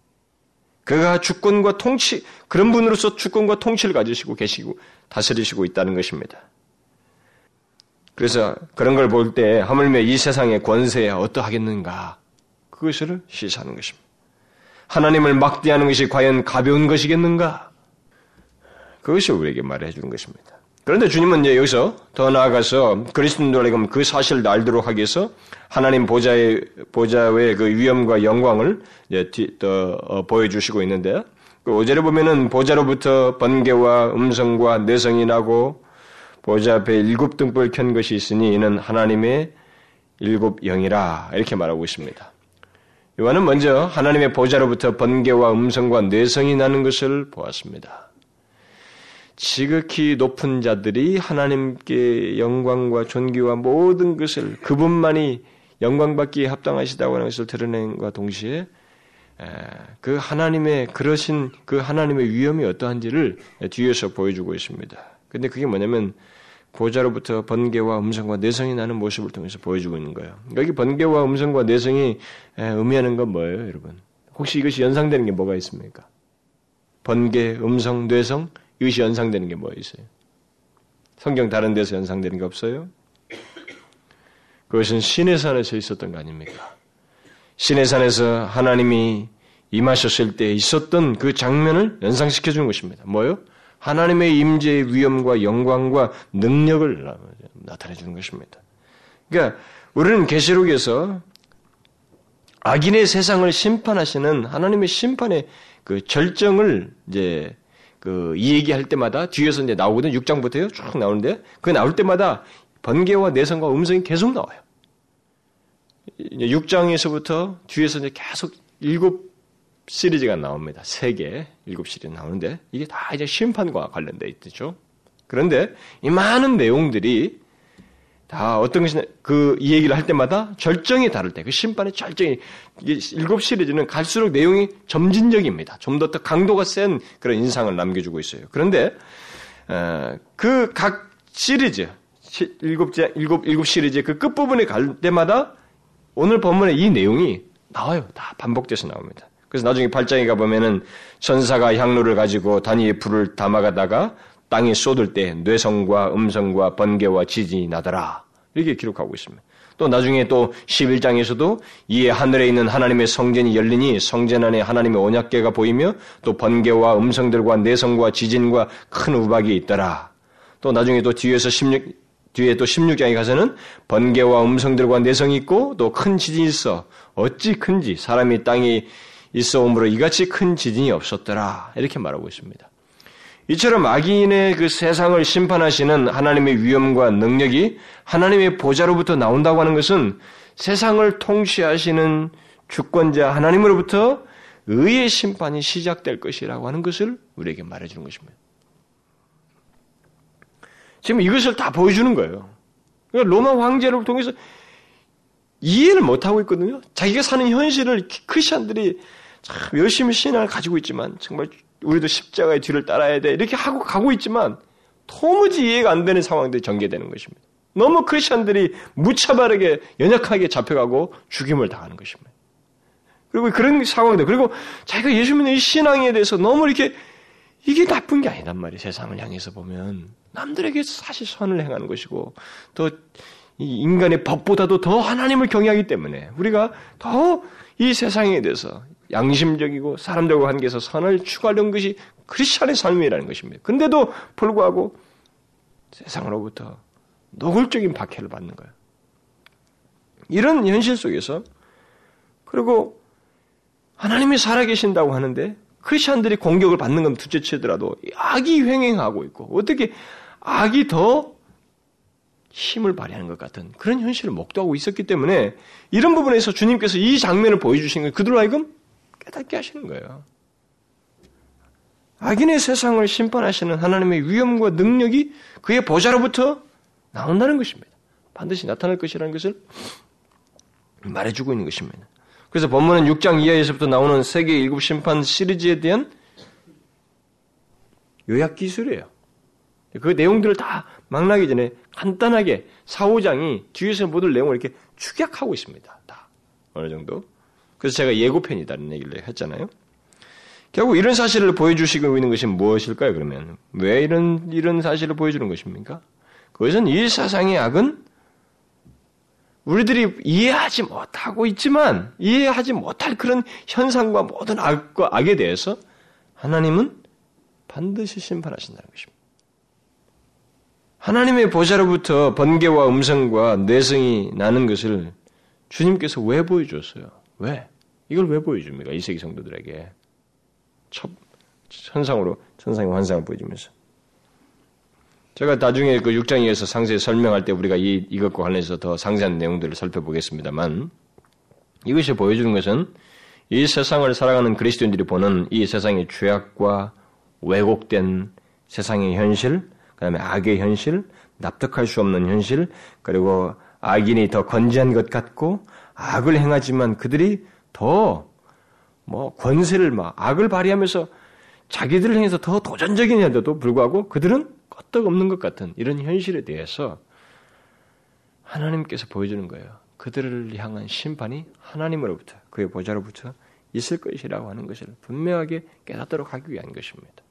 그가 주권과 통치 그런 분으로서 주권과 통치를 가지시고 계시고 다스리시고 있다는 것입니다. 그래서 그런 걸 볼 때 하물며 이 세상의 권세에 어떠하겠는가 그것을 시사하는 것입니다. 하나님을 막대하는 것이 과연 가벼운 것이겠는가? 그것이 우리에게 말해 주는 것입니다. 그런데 주님은 이제 여기서 더 나아가서 그리스도인들에게 그 사실을 알도록 하기 위해서 하나님 보좌의 보좌의 그 위엄과 영광을 이제 더 어, 보여주시고 있는데 그 5절에 보면은 보좌로부터 번개와 음성과 내성이 나고 보좌 앞에 일곱 등불 켠 것이 있으니 이는 하나님의 일곱 영이라 이렇게 말하고 있습니다. 요한은 먼저 하나님의 보좌로부터 번개와 음성과 뇌성이 나는 것을 보았습니다. 지극히 높은 자들이 하나님께 영광과 존귀와 모든 것을 그분만이 영광받기에 합당하시다고 하는 것을 드러낸과 동시에 그 하나님의 그러신 그 하나님의 위엄이 어떠한지를 뒤에서 보여주고 있습니다. 근데 그게 뭐냐면 보좌로부터 번개와 음성과 내성이 나는 모습을 통해서 보여주고 있는 거예요. 여기 번개와 음성과 내성이 의미하는 건 뭐예요, 여러분? 혹시 이것이 연상되는 게 뭐가 있습니까? 번개, 음성, 뇌성 이것이 연상되는 게뭐 있어요? 성경 다른 데서 연상되는 게 없어요? 그것은 신의 산에서 있었던 거 아닙니까? 신의 산에서 하나님이 임하셨을 때 있었던 그 장면을 연상시켜 주는 것입니다. 뭐요? 하나님의 임재의 위엄과 영광과 능력을 나타내 주는 것입니다. 그러니까 우리는 계시록에서 악인의 세상을 심판하시는 하나님의 심판의 그 절정을 이제 그 이 얘기할 때마다 뒤에서 이제 나오거든 6장부터요 쭉 나오는데 그 나올 때마다 번개와 내성과 음성이 계속 나와요. 6장에서부터 뒤에서 이제 계속 일곱 시리즈가 나옵니다. 세 개, 일곱 시리즈 나오는데 이게 다 이제 심판과 관련돼 있죠. 그런데 이 많은 내용들이 다 어떤 것이 그이 얘기를 할 때마다 절정이 다를 때 그 심판의 절정이 이게 일곱 시리즈는 갈수록 내용이 점진적입니다. 좀 더 더 강도가 센 그런 인상을 남겨주고 있어요. 그런데 어, 그각 시리즈 일곱 일곱 일곱 시리즈 그 끝 부분에 갈 때마다 오늘 본문에 이 내용이 나와요. 다 반복돼서 나옵니다. 그래서 나중에 8장에 가보면은 천사가 향로를 가지고 단위의 불을 담아가다가 땅에 쏟을 때 뇌성과 음성과 번개와 지진이 나더라. 이렇게 기록하고 있습니다. 또 나중에 또 11장에서도 이에 하늘에 있는 하나님의 성전이 열리니 성전 안에 하나님의 언약궤가 보이며 또 번개와 음성들과 내성과 지진과 큰 우박이 있더라. 또 나중에 또 뒤에서 16, 뒤에 또 16장에 가서는 번개와 음성들과 내성이 있고 또 큰 지진이 있어 어찌 큰지 사람이 땅에 있어 오므로 이같이 큰 지진이 없었더라 이렇게 말하고 있습니다. 이처럼 악인의 그 세상을 심판하시는 하나님의 위엄과 능력이 하나님의 보좌로부터 나온다고 하는 것은 세상을 통치하시는 주권자 하나님으로부터 의의 심판이 시작될 것이라고 하는 것을 우리에게 말해주는 것입니다. 지금 이것을 다 보여주는 거예요. 그러니까 로마 황제를 통해서 이해를 못하고 있거든요. 자기가 사는 현실을 크리스천들이 참 열심히 신앙을 가지고 있지만 정말 우리도 십자가의 뒤를 따라야 돼 이렇게 하고 가고 있지만 도무지 이해가 안 되는 상황들이 전개되는 것입니다. 너무 크리스천들이 무차별하게 연약하게 잡혀가고 죽임을 당하는 것입니다. 그리고 그런 상황들 그리고 자기가 예수 믿는 이 신앙에 대해서 너무 이렇게 이게 나쁜 게 아니란 말이에요. 세상을 향해서 보면 남들에게 사실 선을 행하는 것이고 또 인간의 법보다도 더 하나님을 경외하기 때문에 우리가 더 이 세상에 대해서 양심적이고 사람들과 관계에서 선을 추구하려는 것이 크리스천의 삶이라는 것입니다. 근데도 불구하고 세상으로부터 노골적인 박해를 받는 거예요. 이런 현실 속에서 그리고 하나님이 살아계신다고 하는데 크리스천들이 공격을 받는 건 둘째치더라도 악이 횡행하고 있고 어떻게 악이 더 힘을 발휘하는 것 같은 그런 현실을 목도하고 있었기 때문에 이런 부분에서 주님께서 이 장면을 보여주신 걸 그들로 하여금 깨닫게 하시는 거예요. 악인의 세상을 심판하시는 하나님의 위엄과 능력이 그의 보좌로부터 나온다는 것입니다. 반드시 나타날 것이라는 것을 말해주고 있는 것입니다. 그래서 본문은 6장 이하에서부터 나오는 세계 일곱 심판 시리즈에 대한 요약 기술이에요. 그 내용들을 다 망라기 전에 간단하게 사후장이 뒤에서 모든 내용을 이렇게 축약하고 있습니다. 다 어느 정도. 그래서 제가 예고편이다는 얘기를 했잖아요. 결국 이런 사실을 보여주시고 있는 것이 무엇일까요? 그러면 왜 이런 이런 사실을 보여주는 것입니까? 그것은 이 사상의 악은 우리들이 이해하지 못하고 있지만 이해하지 못할 그런 현상과 모든 악과 악에 대해서 하나님은 반드시 심판하신다는 것입니다. 하나님의 보좌로부터 번개와 음성과 내성이 나는 것을 주님께서 왜 보여줬어요? 왜? 이걸 왜 보여줍니까? 이세기 성도들에게. 첫, 천상으로, 천상의 환상을 보여주면서. 제가 나중에 그 6장에서 상세히 설명할 때 우리가 이, 이것과 관련해서 더 상세한 내용들을 살펴보겠습니다만, 이것이 보여주는 것은 이 세상을 살아가는 그리스도인들이 보는 이 세상의 죄악과 왜곡된 세상의 현실, 그 다음에 악의 현실, 납득할 수 없는 현실, 그리고 악인이 더 건재한 것 같고 악을 행하지만 그들이 더 뭐 권세를 막 악을 발휘하면서 자기들을 향해서 더 도전적인 해도 불구하고 그들은 껐떡 없는 것 같은 이런 현실에 대해서 하나님께서 보여주는 거예요. 그들을 향한 심판이 하나님으로부터 그의 보좌로부터 있을 것이라고 하는 것을 분명하게 깨닫도록 하기 위한 것입니다.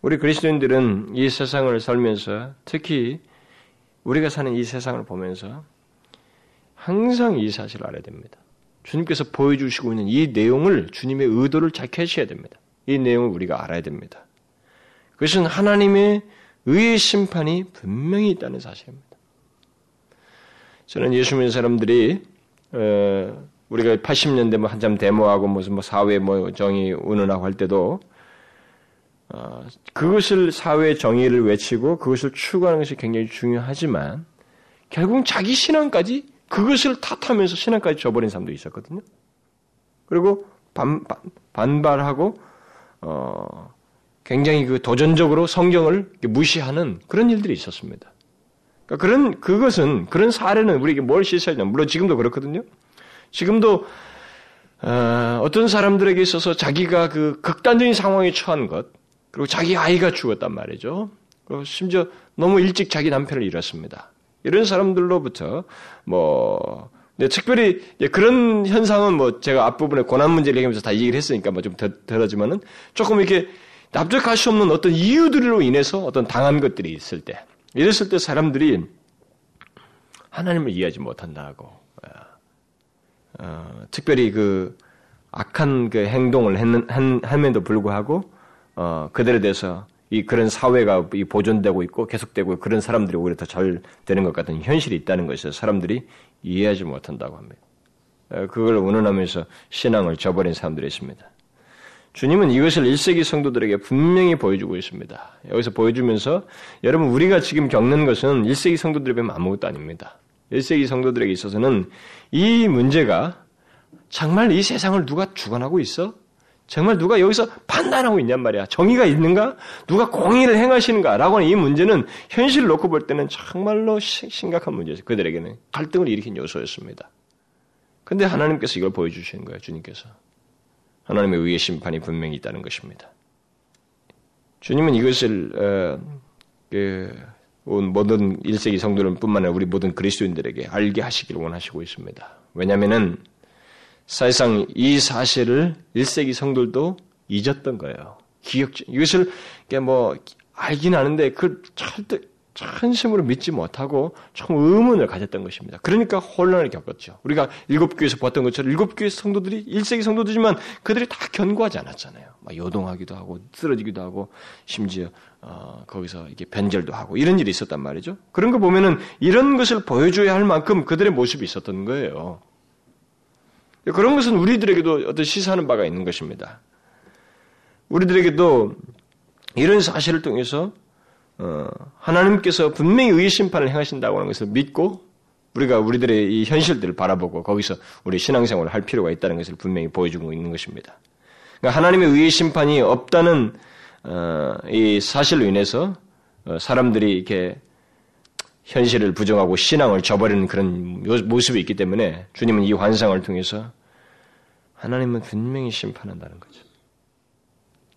우리 그리스도인들은 이 세상을 살면서 특히 우리가 사는 이 세상을 보면서 항상 이 사실을 알아야 됩니다. 주님께서 보여주시고 있는 이 내용을 주님의 의도를 잘 캐셔야 됩니다. 이 내용을 우리가 알아야 됩니다. 그것은 하나님의 의의 심판이 분명히 있다는 사실입니다. 저는 예수 믿는 사람들이 어, 우리가 80년대 뭐 한참 데모하고 무슨 뭐 사회 뭐 정의 운운하고 할 때도 어, 그것을 사회 정의를 외치고 그것을 추구하는 것이 굉장히 중요하지만 결국 자기 신앙까지 그것을 탓하면서 신앙까지 저버린 사람도 있었거든요. 그리고 반, 반발하고 어, 굉장히 그 도전적으로 성경을 무시하는 그런 일들이 있었습니다. 그러니까 그런 그것은 그런 사례는 우리에게 뭘 실수하냐? 물론 지금도 그렇거든요. 지금도 어, 떤 사람들에게 있어서 자기가 그 극단적인 상황에 처한 것, 그리고 자기 아이가 죽었단 말이죠. 그리고 심지어 너무 일찍 자기 남편을 잃었습니다. 이런 사람들로부터 뭐 네, 특별히 그런 현상은 뭐 제가 앞부분에 고난 문제를 얘기하면서 다 얘기를 했으니까 뭐 좀 덜하지만은 조금 이렇게 납득할 수 없는 어떤 이유들로 인해서 어떤 당한 것들이 있을 때 이랬을 때 사람들이 하나님을 이해하지 못한다고 어, 특별히 그 악한 그 행동을 했는, 한, 함에도 불구하고 어, 그들에 대해서 이 그런 사회가 이 보존되고 있고 계속되고 그런 사람들이 오히려 더 잘 되는 것 같은 현실이 있다는 것을 사람들이 이해하지 못한다고 합니다. 어, 그걸 운운하면서 신앙을 저버린 사람들이 있습니다. 주님은 이것을 1세기 성도들에게 분명히 보여주고 있습니다. 여기서 보여주면서 여러분 우리가 지금 겪는 것은 1세기 성도들에 비하면 아무것도 아닙니다. 1세기 성도들에게 있어서는 이 문제가 정말 이 세상을 누가 주관하고 있어? 정말 누가 여기서 판단하고 있냔 말이야. 정의가 있는가? 누가 공의를 행하시는가? 라고 하는 이 문제는 현실을 놓고 볼 때는 정말로 심각한 문제죠. 그들에게는 갈등을 일으킨 요소였습니다. 근데 하나님께서 이걸 보여주시는 거예요. 주님께서. 하나님의 의의 심판이 분명히 있다는 것입니다. 주님은 이것을 어, 그 모든 1세기 성도들뿐만 아니라 우리 모든 그리스도인들에게 알게 하시기를 원하시고 있습니다. 왜냐하면 사실상 이 사실을 1세기 성들도 잊었던 거예요. 기억, 이것을 뭐 알긴 아는데 그 절대 천심으로 믿지 못하고 총 의문을 가졌던 것입니다. 그러니까 혼란을 겪었죠. 우리가 일곱 교에서 봤던 것처럼 일곱 교의 성도들이 1세기 성도들이지만 그들이 다 견고하지 않았잖아요. 막 요동하기도 하고 쓰러지기도 하고 심지어 어, 거기서 이게 변절도 하고 이런 일이 있었단 말이죠. 그런 거 보면은 이런 것을 보여줘야 할 만큼 그들의 모습이 있었던 거예요. 그런 것은 우리들에게도 어떤 시사하는 바가 있는 것입니다. 우리들에게도 이런 사실을 통해서 어, 하나님께서 분명히 의 심판을 행하신다고 하는 것을 믿고 우리가 우리들의 이 현실들을 바라보고 거기서 우리 신앙생활을 할 필요가 있다는 것을 분명히 보여주고 있는 것입니다. 그러니까 하나님의 의 심판이 없다는 어, 이 사실로 인해서 어, 사람들이 이렇게 현실을 부정하고 신앙을 저버리는 그런 모습이 있기 때문에 주님은 이 환상을 통해서 하나님은 분명히 심판한다는 거죠.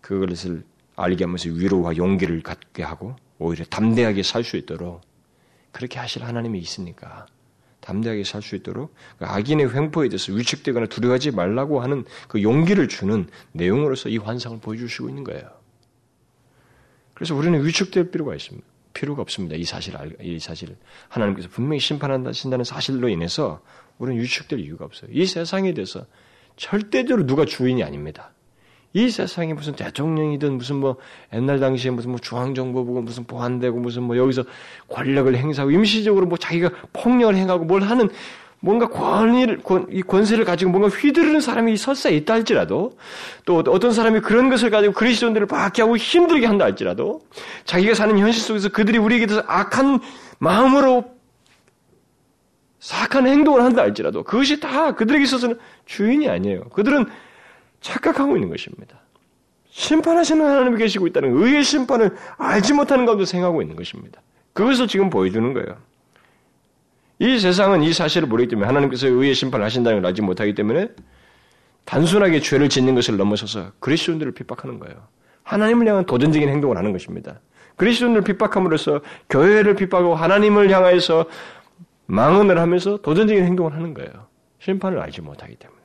그것을 알게 하면서 위로와 용기를 갖게 하고 오히려 담대하게 살 수 있도록 그렇게 하실 하나님이 있으니까 담대하게 살 수 있도록 그 악인의 횡포에 대해서 위축되거나 두려워하지 말라고 하는 그 용기를 주는 내용으로서 이 환상을 보여주시고 있는 거예요. 그래서 우리는 위축될 필요가 있습니다. 필요가 없습니다. 이 사실, 이 사실. 하나님께서 분명히 심판한다신다는 사실로 인해서 우리는 위축될 이유가 없어요. 이 세상에 대해서 절대적으로 누가 주인이 아닙니다. 이 세상에 무슨 대통령이든 무슨 뭐 옛날 당시에 무슨 뭐 중앙정보부가 무슨 보안되고 무슨 뭐 여기서 권력을 행사하고 임시적으로 뭐 자기가 폭력을 행하고 뭘 하는 뭔가 권위를, 권, 이 권세를 가지고 뭔가 휘두르는 사람이 설사 있다 할지라도 또 어떤 사람이 그런 것을 가지고 그리스도인들을 박해하고 힘들게 한다 할지라도 자기가 사는 현실 속에서 그들이 우리에게 대해서 악한 마음으로 사악한 행동을 한다 할지라도 그것이 다 그들에게 있어서는 주인이 아니에요. 그들은 착각하고 있는 것입니다. 심판하시는 하나님이 계시고 있다는 의의 심판을 알지 못하는 가운데 생각하고 있는 것입니다. 그것을 지금 보여주는 거예요. 이 세상은 이 사실을 모르기 때문에 하나님께서 의의 심판을 하신다는 걸 알지 못하기 때문에 단순하게 죄를 짓는 것을 넘어서서 그리스도인들을 핍박하는 거예요. 하나님을 향한 도전적인 행동을 하는 것입니다. 그리스도인을 핍박함으로써 교회를 핍박하고 하나님을 향하여서 망언을 하면서 도전적인 행동을 하는 거예요. 심판을 알지 못하기 때문에.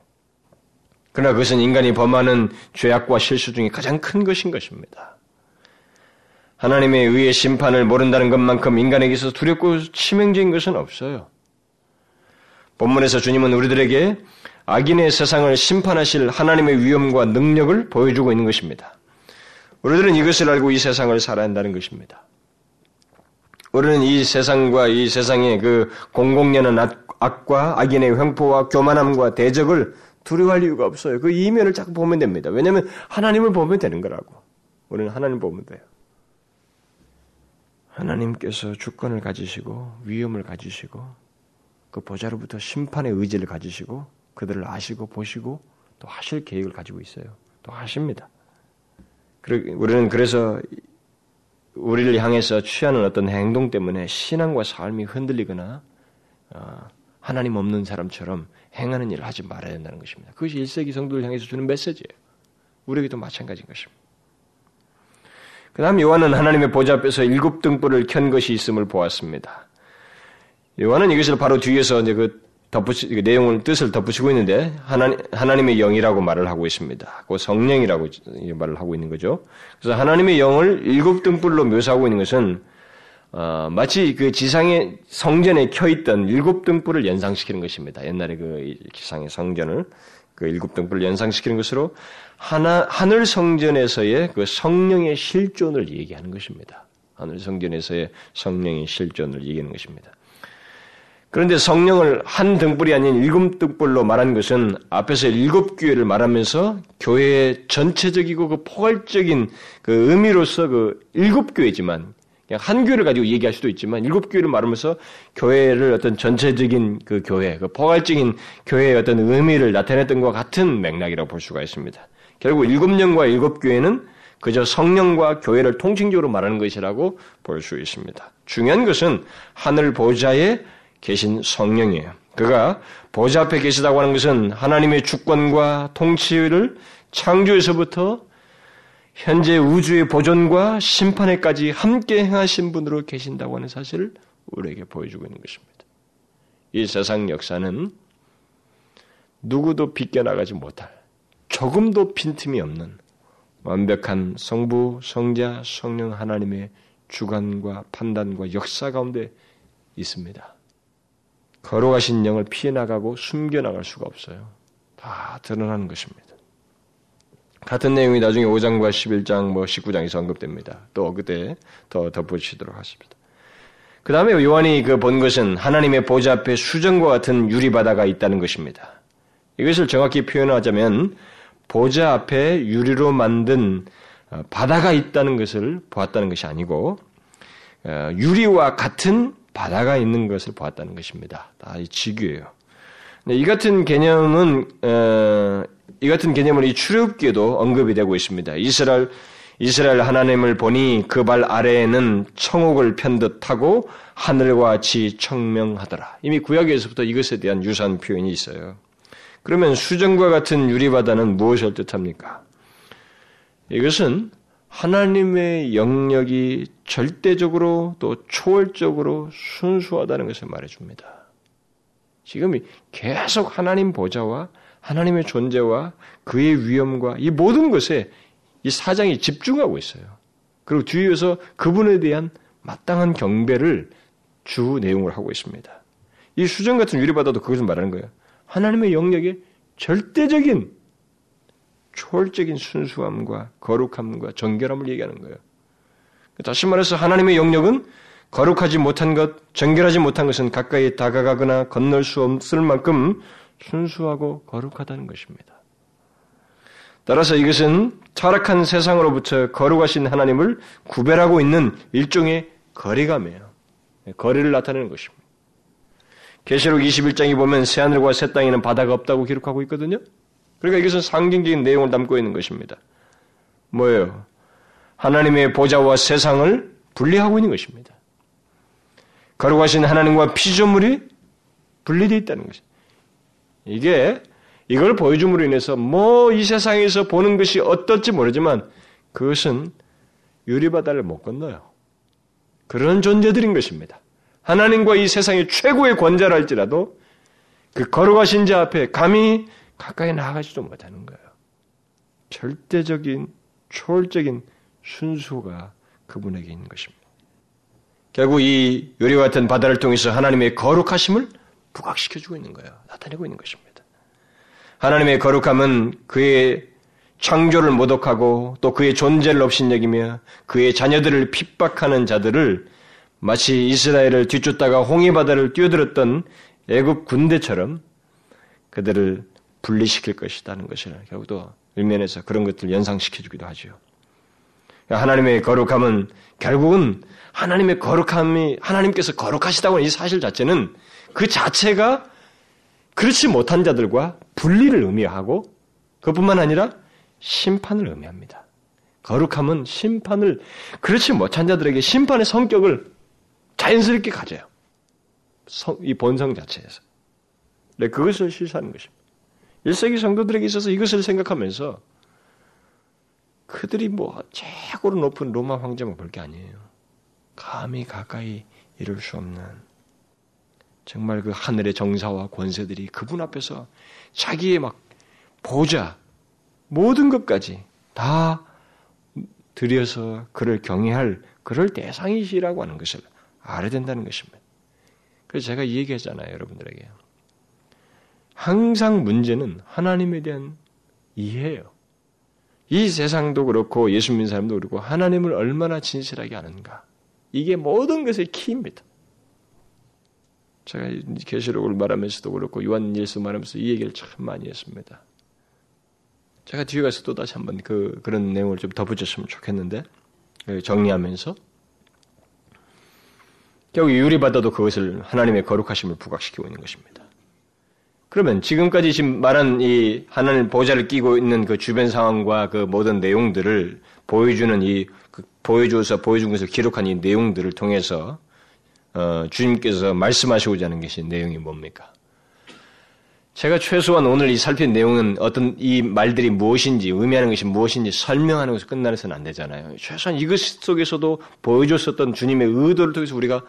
그러나 그것은 인간이 범하는 죄악과 실수 중에 가장 큰 것인 것입니다. 하나님의 의의 심판을 모른다는 것만큼 인간에게 서 두렵고 치명적인 것은 없어요. 본문에서 주님은 우리들에게 악인의 세상을 심판하실 하나님의 위엄과 능력을 보여주고 있는 것입니다. 우리들은 이것을 알고 이 세상을 살아야 한다는 것입니다. 우리는 이 세상과 이 세상의 그 공공연한 악과 악인의 횡포와 교만함과 대적을 두려워할 이유가 없어요. 그 이면을 자꾸 보면 됩니다. 왜냐하면 하나님을 보면 되는 거라고. 우리는 하나님 보면 돼요. 하나님께서 주권을 가지시고 위엄을 가지시고 그 보좌로부터 심판의 의지를 가지시고 그들을 아시고 보시고 또 하실 계획을 가지고 있어요. 또 하십니다. 우리는 그래서 우리를 향해서 취하는 어떤 행동 때문에 신앙과 삶이 흔들리거나 어, 하나님 없는 사람처럼 행하는 일을 하지 말아야 된다는 것입니다. 그것이 1세기 성도를 향해서 주는 메시지예요. 우리에게도 마찬가지인 것입니다. 그 다음 요한은 하나님의 보좌 앞에서 일곱 등불을 켠 것이 있음을 보았습니다. 요한은 이것을 바로 뒤에서 이제 그 덧붙이, 그 내용을, 뜻을 덧붙이고 있는데, 하나님, 하나님의 영이라고 말을 하고 있습니다. 그 성령이라고 말을 하고 있는 거죠. 그래서 하나님의 영을 일곱 등불로 묘사하고 있는 것은, 어, 마치 그 지상의 성전에 켜있던 일곱 등불을 연상시키는 것입니다. 옛날에 그 지상의 성전을 그 일곱 등불을 연상시키는 것으로 하나, 하늘 성전에서의 그 성령의 실존을 얘기하는 것입니다. 하늘 성전에서의 성령의 실존을 얘기하는 것입니다. 그런데 성령을 한 등불이 아닌 일곱 등불로 말한 것은 앞에서 일곱 교회를 말하면서 교회의 전체적이고 그 포괄적인 그 의미로서 그 일곱 교회지만 그냥 한 교회를 가지고 얘기할 수도 있지만 일곱 교회를 말하면서 교회를 어떤 전체적인 그 교회, 그 포괄적인 교회의 어떤 의미를 나타냈던 것과 같은 맥락이라고 볼 수가 있습니다. 결국 일곱 년과 일곱 교회는 그저 성령과 교회를 통칭적으로 말하는 것이라고 볼 수 있습니다. 중요한 것은 하늘 보좌에 계신 성령이에요. 그가 보좌 앞에 계시다고 하는 것은 하나님의 주권과 통치를 창조에서부터 현재 우주의 보존과 심판에까지 함께 행하신 분으로 계신다고 하는 사실을 우리에게 보여주고 있는 것입니다. 이 세상 역사는 누구도 비껴나가지 못할 조금도 빈틈이 없는 완벽한 성부, 성자, 성령 하나님의 주관과 판단과 역사 가운데 있습니다. 거룩하신 영을 피해 나가고 숨겨 나갈 수가 없어요. 다 드러나는 것입니다. 같은 내용이 나중에 5장과 11장, 뭐 19장에서 언급됩니다. 또 그때 더 덧붙이도록 하십니다. 그 다음에 요한이 그 본 것은 하나님의 보좌 앞에 수정과 같은 유리바다가 있다는 것입니다. 이것을 정확히 표현하자면 보좌 앞에 유리로 만든 어, 바다가 있다는 것을 보았다는 것이 아니고 어, 유리와 같은 바다가 있는 것을 보았다는 것입니다. 다 지규예요. 이 같은 개념은 어, 이 같은 개념은 이 출애굽기에도 언급이 되고 있습니다. 이스라엘 이스라엘 하나님을 보니 그 발 아래에는 청옥을 편 듯하고 하늘과 같이 청명하더라. 이미 구약에서부터 이것에 대한 유사한 표현이 있어요. 그러면 수정과 같은 유리바다는 무엇을 뜻합니까? 이것은 하나님의 영역이 절대적으로 또 초월적으로 순수하다는 것을 말해줍니다. 지금 계속 하나님 보좌와 하나님의 존재와 그의 위엄과 이 모든 것에 이 사장이 집중하고 있어요. 그리고 뒤에서 그분에 대한 마땅한 경배를 주 내용을 하고 있습니다. 이 수정 같은 유리바다도 그것을 말하는 거예요. 하나님의 영역에 절대적인 초월적인 순수함과 거룩함과 정결함을 얘기하는 거예요. 다시 말해서 하나님의 영역은 거룩하지 못한 것, 정결하지 못한 것은 가까이 다가가거나 건널 수 없을 만큼 순수하고 거룩하다는 것입니다. 따라서 이것은 타락한 세상으로부터 거룩하신 하나님을 구별하고 있는 일종의 거리감이에요. 거리를 나타내는 것입니다. 계시록 21장에 보면 새하늘과 새 땅에는 바다가 없다고 기록하고 있거든요. 그러니까 이것은 상징적인 내용을 담고 있는 것입니다. 뭐예요? 하나님의 보좌와 세상을 분리하고 있는 것입니다. 거룩하신 하나님과 피조물이 분리되어 있다는 것입니다. 이게 이걸 보여줌으로 인해서 뭐 이 세상에서 보는 것이 어떨지 모르지만 그것은 유리바다를 못 건너요. 그런 존재들인 것입니다. 하나님과 이 세상의 최고의 권자라 할지라도 그 거룩하신 자 앞에 감히 가까이 나아가지도 못하는 거예요. 절대적인 초월적인 순수가 그분에게 있는 것입니다. 결국 이 요리와 같은 바다를 통해서 하나님의 거룩하심을 부각시켜주고 있는 거예요. 나타내고 있는 것입니다. 하나님의 거룩함은 그의 창조를 모독하고 또 그의 존재를 없인 여기며 그의 자녀들을 핍박하는 자들을 마치 이스라엘을 뒤쫓다가 홍해바다를 뛰어들었던 애국 군대처럼 그들을 분리시킬 것이라는 것을 결국 또 일면에서 그런 것들을 연상시켜주기도 하죠. 하나님의 거룩함은 결국은 하나님의 거룩함이 하나님께서 거룩하시다고 하는 이 사실 자체는 그 자체가 그렇지 못한 자들과 분리를 의미하고 그뿐만 아니라 심판을 의미합니다. 거룩함은 심판을 그렇지 못한 자들에게 심판의 성격을 자연스럽게 가져요. 이 본성 자체에서. 네, 그것을 실시하는 것입니다. 1세기 성도들에게 있어서 이것을 생각하면서 그들이 뭐 최고로 높은 로마 황제만 볼 게 아니에요. 감히 가까이 이룰 수 없는 정말 그 하늘의 정사와 권세들이 그분 앞에서 자기의 막 보좌 모든 것까지 다 들여서 그를 경외할 그럴 대상이시라고 하는 것을 알아야 된다는 것입니다. 그래서 제가 이 얘기했잖아요, 여러분들에게. 항상 문제는 하나님에 대한 이해예요. 이 세상도 그렇고 예수 믿는 사람도 그렇고 하나님을 얼마나 진실하게 아는가. 이게 모든 것의 키입니다. 제가 계시록을 말하면서도 그렇고 요한 일서 말하면서 이 얘기를 참 많이 했습니다. 제가 뒤에 가서 또 다시 한번 그 그런 내용을 좀 덧붙였으면 좋겠는데 그 정리하면서 결국 유리바다도 그것을 하나님의 거룩하심을 부각시키고 있는 것입니다. 그러면 지금까지 지금 말한 이 하나님 보좌를 끼고 있는 그 주변 상황과 그 모든 내용들을 보여주는 이 그 보여주어서 보여준 것을 기록한 이 내용들을 통해서 어, 주님께서 말씀하시고자 하는 것이 내용이 뭡니까? 제가 최소한 오늘 이 살핀 내용은 어떤 이 말들이 무엇인지 의미하는 것이 무엇인지 설명하는 것을 끝나서는 안 되잖아요. 최소한 이것 속에서도 보여줬었던 주님의 의도를 통해서 우리가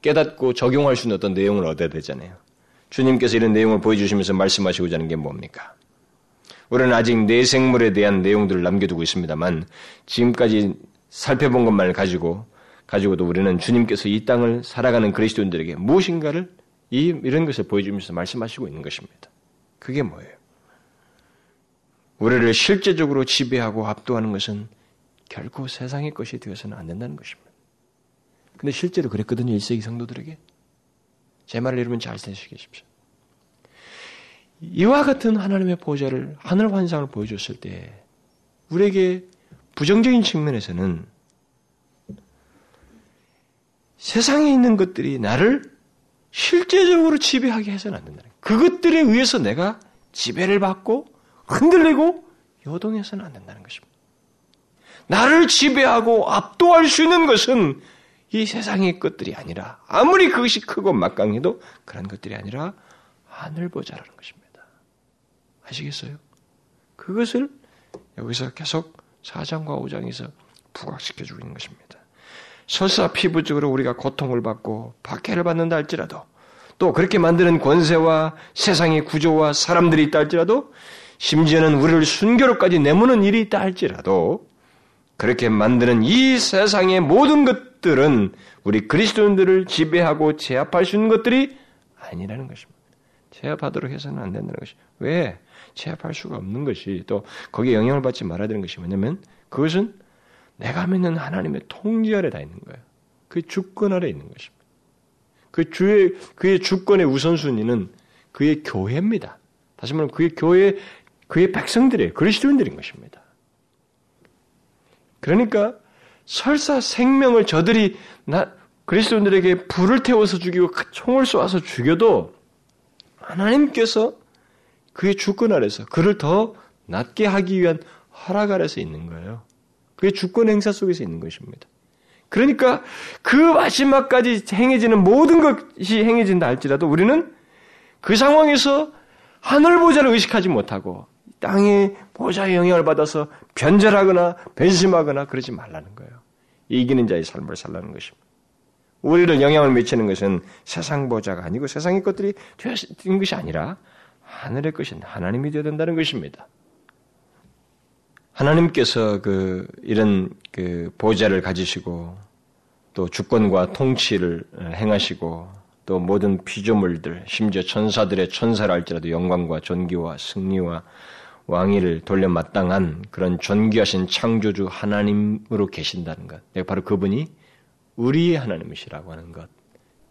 깨닫고 적용할 수 있는 어떤 내용을 얻어야 되잖아요. 주님께서 이런 내용을 보여주시면서 말씀하시고자 하는 게 뭡니까? 우리는 아직 내 생물에 대한 내용들을 남겨두고 있습니다만 지금까지 살펴본 것만을 가지고 가지고도 우리는 주님께서 이 땅을 살아가는 그리스도인들에게 무엇인가를 이, 이런 것을 보여주면서 말씀하시고 있는 것입니다. 그게 뭐예요? 우리를 실제적으로 지배하고 압도하는 것은 결코 세상의 것이 되어서는 안 된다는 것입니다. 근데 실제로 그랬거든요, 1세기 성도들에게. 제 말을 여러분 잘 들으시겠습시오. 이와 같은 하나님의 보좌를, 하늘 환상을 보여줬을 때, 우리에게 부정적인 측면에서는 세상에 있는 것들이 나를 실제적으로 지배하게 해서는 안 된다는 거예요. 그것들에 의해서 내가 지배를 받고 흔들리고 요동해서는 안 된다는 것입니다. 나를 지배하고 압도할 수 있는 것은 이 세상의 것들이 아니라 아무리 그것이 크고 막강해도 그런 것들이 아니라 하늘 보자라는 것입니다. 아시겠어요? 그것을 여기서 계속 4장과 5장에서 부각시켜주고 있는 것입니다. 설사 피부적으로 우리가 고통을 받고 박해를 받는다 할지라도 또 그렇게 만드는 권세와 세상의 구조와 사람들이 있다 할지라도 심지어는 우리를 순교로까지 내모는 일이 있다 할지라도 그렇게 만드는 이 세상의 모든 것들은 우리 그리스도인들을 지배하고 제압할 수 있는 것들이 아니라는 것입니다. 제압하도록 해서는 안 된다는 것이. 왜? 제압할 수가 없는 것이 또 거기에 영향을 받지 말아야 되는 것이 뭐냐면 그것은 내가 믿는 하나님의 통제 아래 다 있는 거예요. 그 주권 아래 있는 것입니다. 그 주의 그의 주권의 우선순위는 그의 교회입니다. 다시 말하면 그의 교회 그의 백성들이에요. 그리스도인들인 것입니다. 그러니까 설사 생명을 저들이 나 그리스도인들에게 불을 태워서 죽이고 총을 쏘아서 죽여도 하나님께서 그의 주권 아래서 그를 더 낫게 하기 위한 허락 아래서 있는 거예요. 그의 주권 행사 속에서 있는 것입니다. 그러니까 그 마지막까지 행해지는 모든 것이 행해진다 할지라도 우리는 그 상황에서 하늘 보좌를 의식하지 못하고 땅의 보좌의 영향을 받아서 변절하거나 변심하거나 그러지 말라는 거예요. 이기는 자의 삶을 살라는 것입니다. 우리를 영향을 미치는 것은 세상 보좌가 아니고 세상의 것들이 되는 것이 아니라 하늘의 것인 하나님이 되어야 된다는 것입니다. 하나님께서 그 이런 그 보좌를 가지시고 또 주권과 통치를 행하시고 또 모든 피조물들 심지어 천사들의 천사를 할지라도 영광과 존귀와 승리와 왕위를 돌려 마땅한 그런 존귀하신 창조주 하나님으로 계신다는 것. 바로 그분이 우리의 하나님이시라고 하는 것.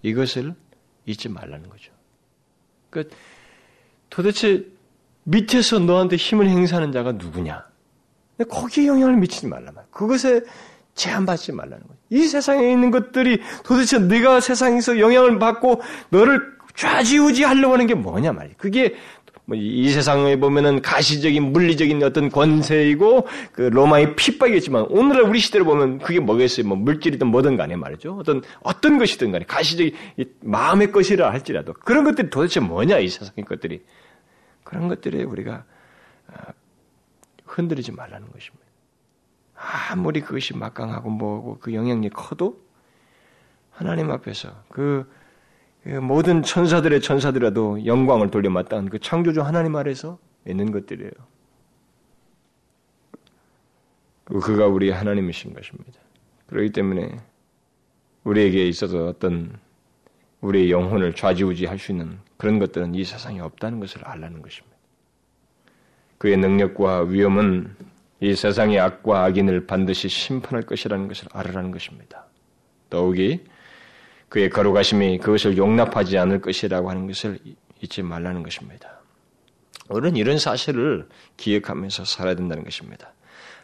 이것을 잊지 말라는 거죠. 그 도대체 밑에서 너한테 힘을 행사하는 자가 누구냐? 거기에 영향을 미치지 말란 말. 그것에 제한받지 말라는 거죠. 이 세상에 있는 것들이 도대체 네가 세상에서 영향을 받고 너를 좌지우지 하려고 하는 게 뭐냐 말이야. 그게 뭐이 세상에 보면은 가시적인 물리적인 어떤 권세이고 그 로마의 핍박이겠지만 오늘날 우리 시대를 보면 그게 뭐겠어요? 뭐 물질이든 뭐든 간에 말이죠. 어떤 어떤 것이든 간에 가시적인 마음의 것이라 할지라도 그런 것들이 도대체 뭐냐 이 세상의 것들이 그런 것들에 우리가 아, 흔들리지 말라는 것입니다. 아무리 그것이 막강하고 뭐고 그 영향력이 커도 하나님 앞에서 그, 그 모든 천사들의 천사들라도 영광을 돌려 마땅한 그 창조주 하나님 아래서 있는 것들이에요. 그가 우리 하나님이신 것입니다. 그렇기 때문에 우리에게 있어서 어떤 우리의 영혼을 좌지우지할 수 있는 그런 것들은 이 세상에 없다는 것을 알라는 것입니다. 그의 능력과 위엄은 이 세상의 악과 악인을 반드시 심판할 것이라는 것을 알으라는 것입니다. 더욱이 그의 거룩하심이 그것을 용납하지 않을 것이라고 하는 것을 잊지 말라는 것입니다. 우리는 이런 사실을 기억하면서 살아야 된다는 것입니다.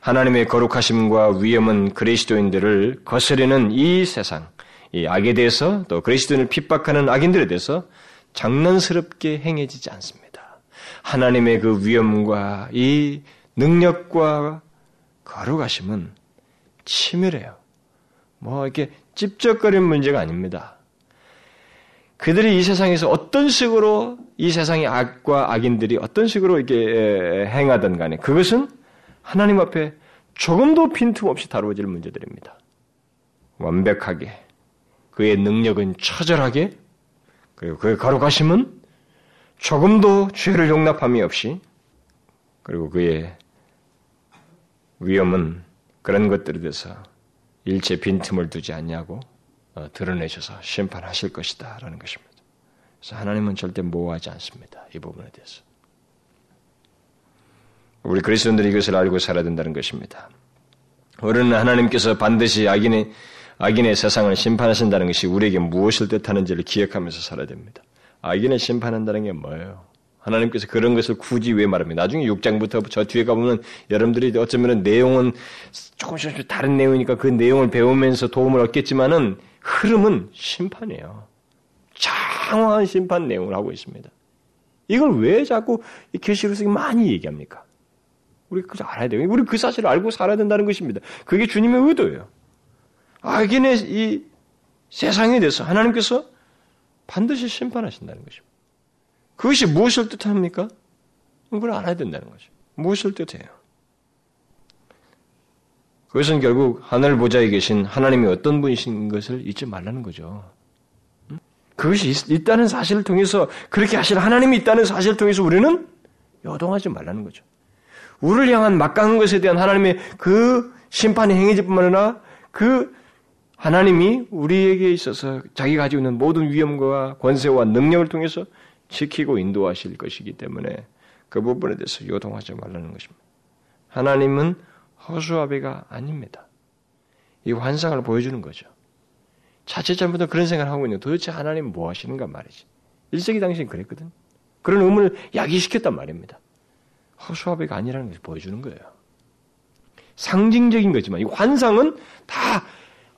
하나님의 거룩하심과 위엄은 그리스도인들을 거스르는 이 세상, 이 악에 대해서 또 그리스도인을 핍박하는 악인들에 대해서 장난스럽게 행해지지 않습니다. 하나님의 그 위엄과 이 능력과 거룩하심은 치밀해요. 뭐 이렇게 찝쩍거리는 문제가 아닙니다. 그들이 이 세상에서 어떤 식으로 이 세상의 악과 악인들이 어떤 식으로 이렇게 행하든 간에 그것은 하나님 앞에 조금도 빈틈없이 다루어질 문제들입니다. 완벽하게 그의 능력은 처절하게 그리고 그의 거룩하심은 조금도 죄를 용납함이 없이 그리고 그의 위험은 그런 것들에 대해서 일체 빈틈을 두지 않냐고 어, 드러내셔서 심판하실 것이다 라는 것입니다. 그래서 하나님은 절대 모호하지 않습니다. 이 부분에 대해서. 우리 그리스도인들이 이것을 알고 살아야 된다는 것입니다. 우리는 하나님께서 반드시 악인의, 악인의 세상을 심판하신다는 것이 우리에게 무엇을 뜻하는지를 기억하면서 살아야 됩니다. 악인을 심판한다는 게 뭐예요? 하나님께서 그런 것을 굳이 왜 말합니다. 나중에 6장부터 저 뒤에 가보면 여러분들이 어쩌면 내용은 조금씩 다른 내용이니까 그 내용을 배우면서 도움을 얻겠지만은 흐름은 심판이에요. 장황한 심판 내용을 하고 있습니다. 이걸 왜 자꾸 이 계시록에서 많이 얘기합니까? 우리 그거 알아야 돼요. 우리 그 사실을 알고 살아야 된다는 것입니다. 그게 주님의 의도예요. 악인의 이 세상에 대해서 하나님께서 반드시 심판하신다는 것입니다. 그것이 무엇을 뜻합니까? 그걸 알아야 된다는 거죠. 무엇을 뜻해요? 그것은 결국 하늘 보좌에 계신 하나님이 어떤 분이신 것을 잊지 말라는 거죠. 그것이 있, 다는 사실을 통해서 그렇게 하실 하나님이 있다는 사실을 통해서 우리는 요동하지 말라는 거죠. 우리를 향한 막강한 것에 대한 하나님의 그 심판이 행해질 뿐만 아니라 그 하나님이 우리에게 있어서 자기가 가지고 있는 모든 위험과 권세와 능력을 통해서 지키고 인도하실 것이기 때문에 그 부분에 대해서 요동하지 말라는 것입니다. 하나님은 허수아비가 아닙니다. 이 환상을 보여주는 거죠. 자칫잘못은 그런 생각을 하고 있는 도대체 하나님 뭐 하시는가 말이지. 일세기 당시엔 그랬거든. 그런 의문을 야기시켰단 말입니다. 허수아비가 아니라는 것을 보여주는 거예요. 상징적인 거지만 이 환상은 다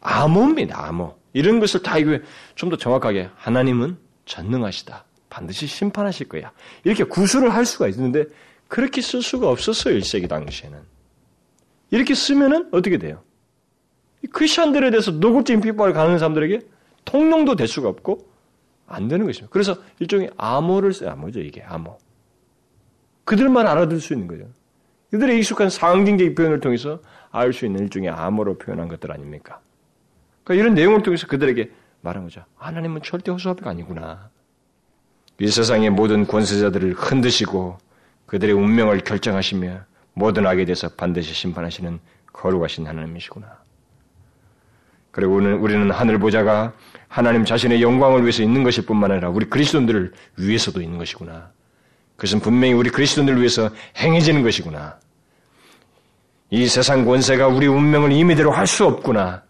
암호입니다. 암호. 이런 것을 다 이거 좀더 정확하게 하나님은 전능하시다. 반드시 심판하실 거야. 이렇게 구술을 할 수가 있는데 그렇게 쓸 수가 없었어요. 1세기 당시에는. 이렇게 쓰면은 어떻게 돼요? 크리스천들에 대해서 노골적인 핍박을 가는 사람들에게 통용도 될 수가 없고 안 되는 것입니다. 그래서 일종의 암호를 써요. 암호죠 이게 암호. 그들만 알아들 수 있는 거죠. 그들의 익숙한 상징적 표현을 통해서 알 수 있는 일종의 암호로 표현한 것들 아닙니까? 그러니까 이런 내용을 통해서 그들에게 말한 거죠. 하나님은 절대 허수아비가 아니구나. 이 세상의 모든 권세자들을 흔드시고 그들의 운명을 결정하시며 모든 악에 대해서 반드시 심판하시는 거룩하신 하나님이시구나. 그리고 우리는 하늘 보자가 하나님 자신의 영광을 위해서 있는 것일 뿐만 아니라 우리 그리스도인들을 위해서도 있는 것이구나. 그것은 분명히 우리 그리스도인들을 위해서 행해지는 것이구나. 이 세상 권세가 우리 운명을 임의대로 할 수 없구나.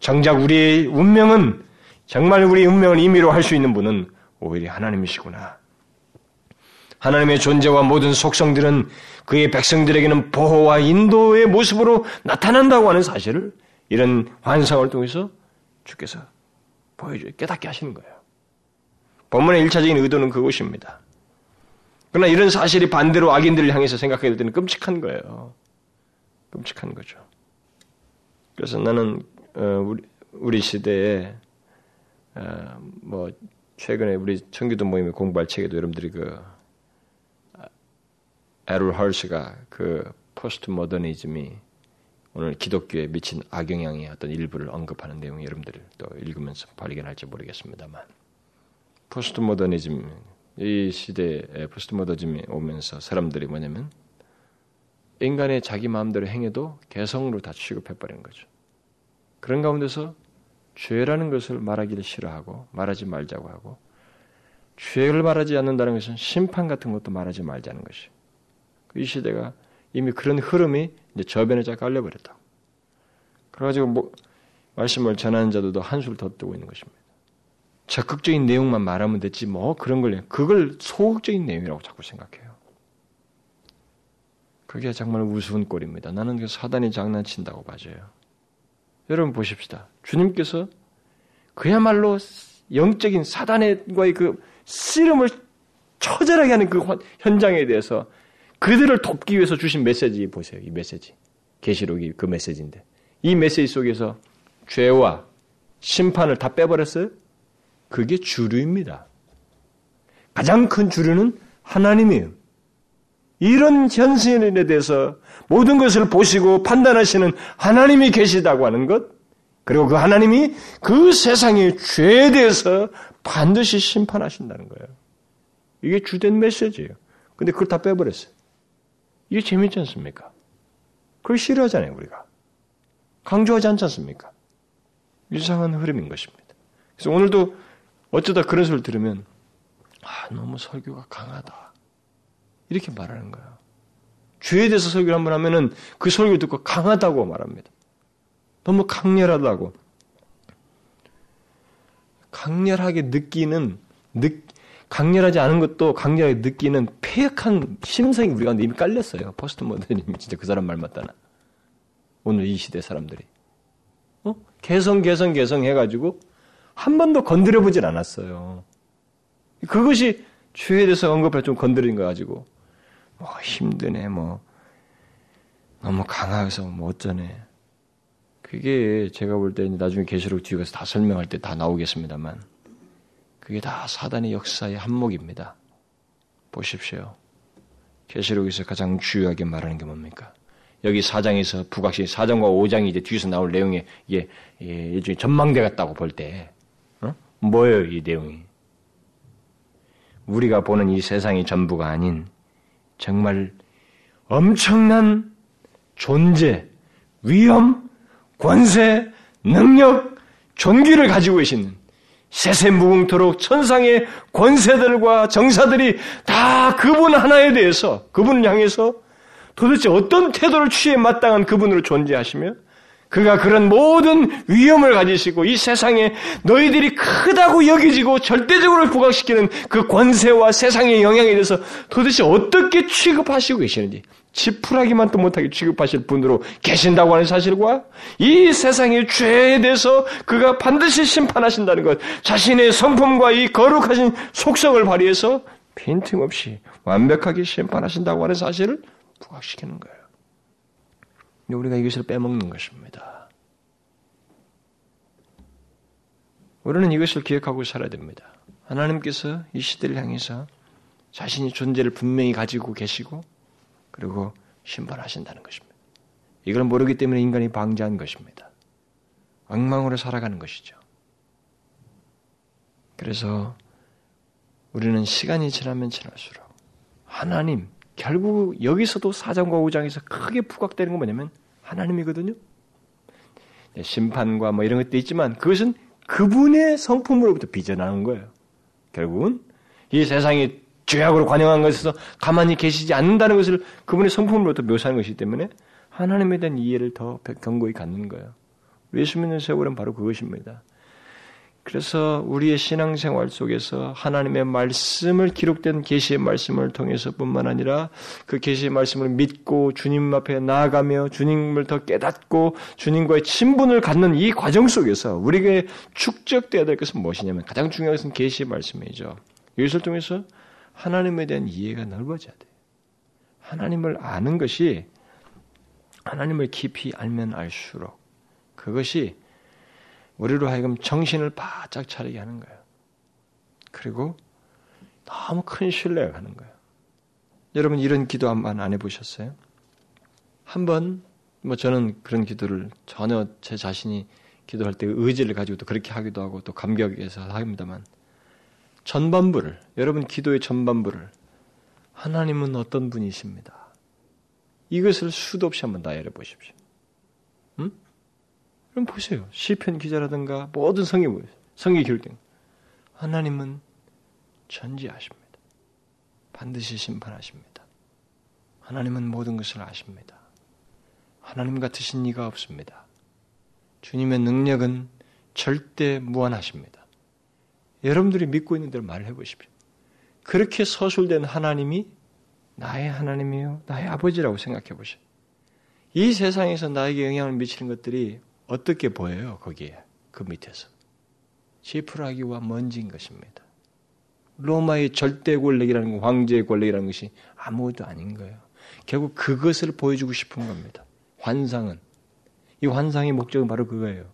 정작 우리의 운명은 정말 우리 운명을 임의로 할 수 있는 분은 오히려 하나님이시구나. 하나님의 존재와 모든 속성들은 그의 백성들에게는 보호와 인도의 모습으로 나타난다고 하는 사실을 이런 환상을 통해서 주께서 보여줘 깨닫게 하시는 거예요. 본문의 일차적인 의도는 그것입니다. 그러나 이런 사실이 반대로 악인들을 향해서 생각해야 될 때는 끔찍한 거예요. 끔찍한 거죠. 그래서 나는 어, 우리, 우리 시대에 어, 뭐 최근에 우리 청교도 모임에 공부할 책에도 여러분들이 그 에롤 헐스가 그 포스트 모더니즘이 오늘 기독교에 미친 악영향의 어떤 일부를 언급하는 내용 여러분들이 또 읽으면서 발견할지 모르겠습니다만 포스트 모더니즘 이 시대에 포스트 모더니즘이 오면서 사람들이 뭐냐면 인간의 자기 마음대로 행해도 개성으로 다 취급해버리는 거죠. 그런 가운데서 죄라는 것을 말하기를 싫어하고 말하지 말자고 하고 죄를 말하지 않는다는 것은 심판 같은 것도 말하지 말자는 것이. 이 시대가 이미 그런 흐름이 이제 저변에 쫙 깔려버렸다. 그래가지고 뭐 말씀을 전하는 자들도 한술 더 뜨고 있는 것입니다. 적극적인 내용만 말하면 됐지 뭐 그런 걸 그걸 소극적인 내용이라고 자꾸 생각해요. 그게 정말 우스운 꼴입니다. 나는 그 사단이 장난친다고 봐줘요. 여러분 보십시다. 주님께서 그야말로 영적인 사단과의 그 씨름을 처절하게 하는 그 현장에 대해서 그들을 돕기 위해서 주신 메시지 보세요. 이 메시지. 계시록이 그 메시지인데. 이 메시지 속에서 죄와 심판을 다 빼버렸어요? 그게 주류입니다. 가장 큰 주류는 하나님이에요. 이런 현실에 대해서 모든 것을 보시고 판단하시는 하나님이 계시다고 하는 것, 그리고 그 하나님이 그 세상의 죄에 대해서 반드시 심판하신다는 거예요. 이게 주된 메시지예요. 근데 그걸 다 빼버렸어요. 이게 재밌지 않습니까? 그걸 싫어하잖아요, 우리가. 강조하지 않지 않습니까? 이상한 흐름인 것입니다. 그래서 오늘도 어쩌다 그런 소리를 들으면, 아, 너무 설교가 강하다. 이렇게 말하는 거예요. 죄에 대해서 설교를 한번 하면은 그 설교 듣고 강하다고 말합니다. 너무 강렬하다고. 강렬하게 느끼는, 느, 강렬하지 않은 것도 강렬하게 느끼는 폐역한 심성이 우리 가운데 이미 깔렸어요. 포스트 모더님이 진짜 그 사람 말 맞다나. 오늘 이 시대 사람들이. 어? 개성, 개성, 개성 해가지고 한 번도 건드려보진 않았어요. 그것이 죄에 대해서 언급할 좀 건드린 거 가지고 뭐 힘드네, 뭐 너무 강해서 뭐 어쩌네. 그게 제가 볼 때 나중에 계시록 뒤에 가서 다 설명할 때 다 나오겠습니다만 그게 다 사단의 역사의 한몫입니다. 보십시오. 계시록에서 가장 주요하게 말하는 게 뭡니까? 여기 4장에서 부각시 4장과 5장이 이제 뒤에서 나올 내용에 이게 일종의 전망대 같다고 볼 때, 어? 뭐예요, 이 내용이? 우리가 보는 이 세상이 전부가 아닌 정말 엄청난 존재, 위험, 권세, 능력, 존귀를 가지고 계시는 세세무궁토록 천상의 권세들과 정사들이 다 그분 하나에 대해서 그분을 향해서 도대체 어떤 태도를 취해 마땅한 그분으로 존재하시며 그가 그런 모든 위험을 가지시고 이 세상에 너희들이 크다고 여기지고 절대적으로 부각시키는 그 권세와 세상의 영향에 대해서 도대체 어떻게 취급하시고 계시는지 지푸라기만 또 못하게 취급하실 분으로 계신다고 하는 사실과 이 세상의 죄에 대해서 그가 반드시 심판하신다는 것, 자신의 성품과 이 거룩하신 속성을 발휘해서 빈틈없이 완벽하게 심판하신다고 하는 사실을 부각시키는 거예요. 우리가 이것을 빼먹는 것입니다. 우리는 이것을 기억하고 살아야 됩니다. 하나님께서 이 시대를 향해서 자신이 존재를 분명히 가지고 계시고 그리고 심판하신다는 것입니다. 이걸 모르기 때문에 인간이 방지한 것입니다. 엉망으로 살아가는 것이죠. 그래서 우리는 시간이 지나면 지날수록 하나님, 결국 여기서도 4장과 5장에서 크게 부각되는 건 뭐냐면 하나님이거든요. 네, 심판과 뭐 이런 것도 있지만 그것은 그분의 성품으로부터 빚어나는 거예요. 결국은 이 세상이 죄악으로 관영한 것에서 가만히 계시지 않는다는 것을 그분의 성품으로부터 묘사하는 것이기 때문에 하나님에 대한 이해를 더 견고히 갖는 거예요. 예수 믿는 세월은 바로 그것입니다. 그래서 우리의 신앙생활 속에서 하나님의 말씀을 기록된 계시의 말씀을 통해서뿐만 아니라 그 계시의 말씀을 믿고 주님 앞에 나아가며 주님을 더 깨닫고 주님과의 친분을 갖는 이 과정 속에서 우리에게 축적되어야 될 것은 무엇이냐면 가장 중요한 것은 계시의 말씀이죠. 이것을 통해서 하나님에 대한 이해가 넓어져야 돼요. 하나님을 아는 것이 하나님을 깊이 알면 알수록 그것이 우리로 하여금 정신을 바짝 차리게 하는 거예요. 그리고 너무 큰 신뢰가 가는 거예요. 여러분 이런 기도 한 번 안 해보셨어요? 한번 뭐 저는 그런 기도를 전혀 제 자신이 기도할 때 의지를 가지고 또 그렇게 하기도 하고 또 감격해서 합니다만 전반부를 여러분 기도의 전반부를 하나님은 어떤 분이십니다. 이것을 수도 없이 한번 나열해 보십시오. 음? 그럼 보세요. 시편 기자라든가 모든 보세요. 성경 기록된 하나님은 전지하십니다. 반드시 심판하십니다. 하나님은 모든 것을 아십니다. 하나님 같으신 이가 없습니다. 주님의 능력은 절대 무한하십니다. 여러분들이 믿고 있는 대로 말을 해보십시오. 그렇게 서술된 하나님이 나의 하나님이요, 나의 아버지라고 생각해 보십시오. 이 세상에서 나에게 영향을 미치는 것들이 어떻게 보여요? 거기에 그 밑에서 지푸라기와 먼지인 것입니다. 로마의 절대 권력이라는 황제의 권력이라는 것이 아무것도 아닌 거예요. 결국 그것을 보여주고 싶은 겁니다. 환상은 이 환상의 목적은 바로 그거예요.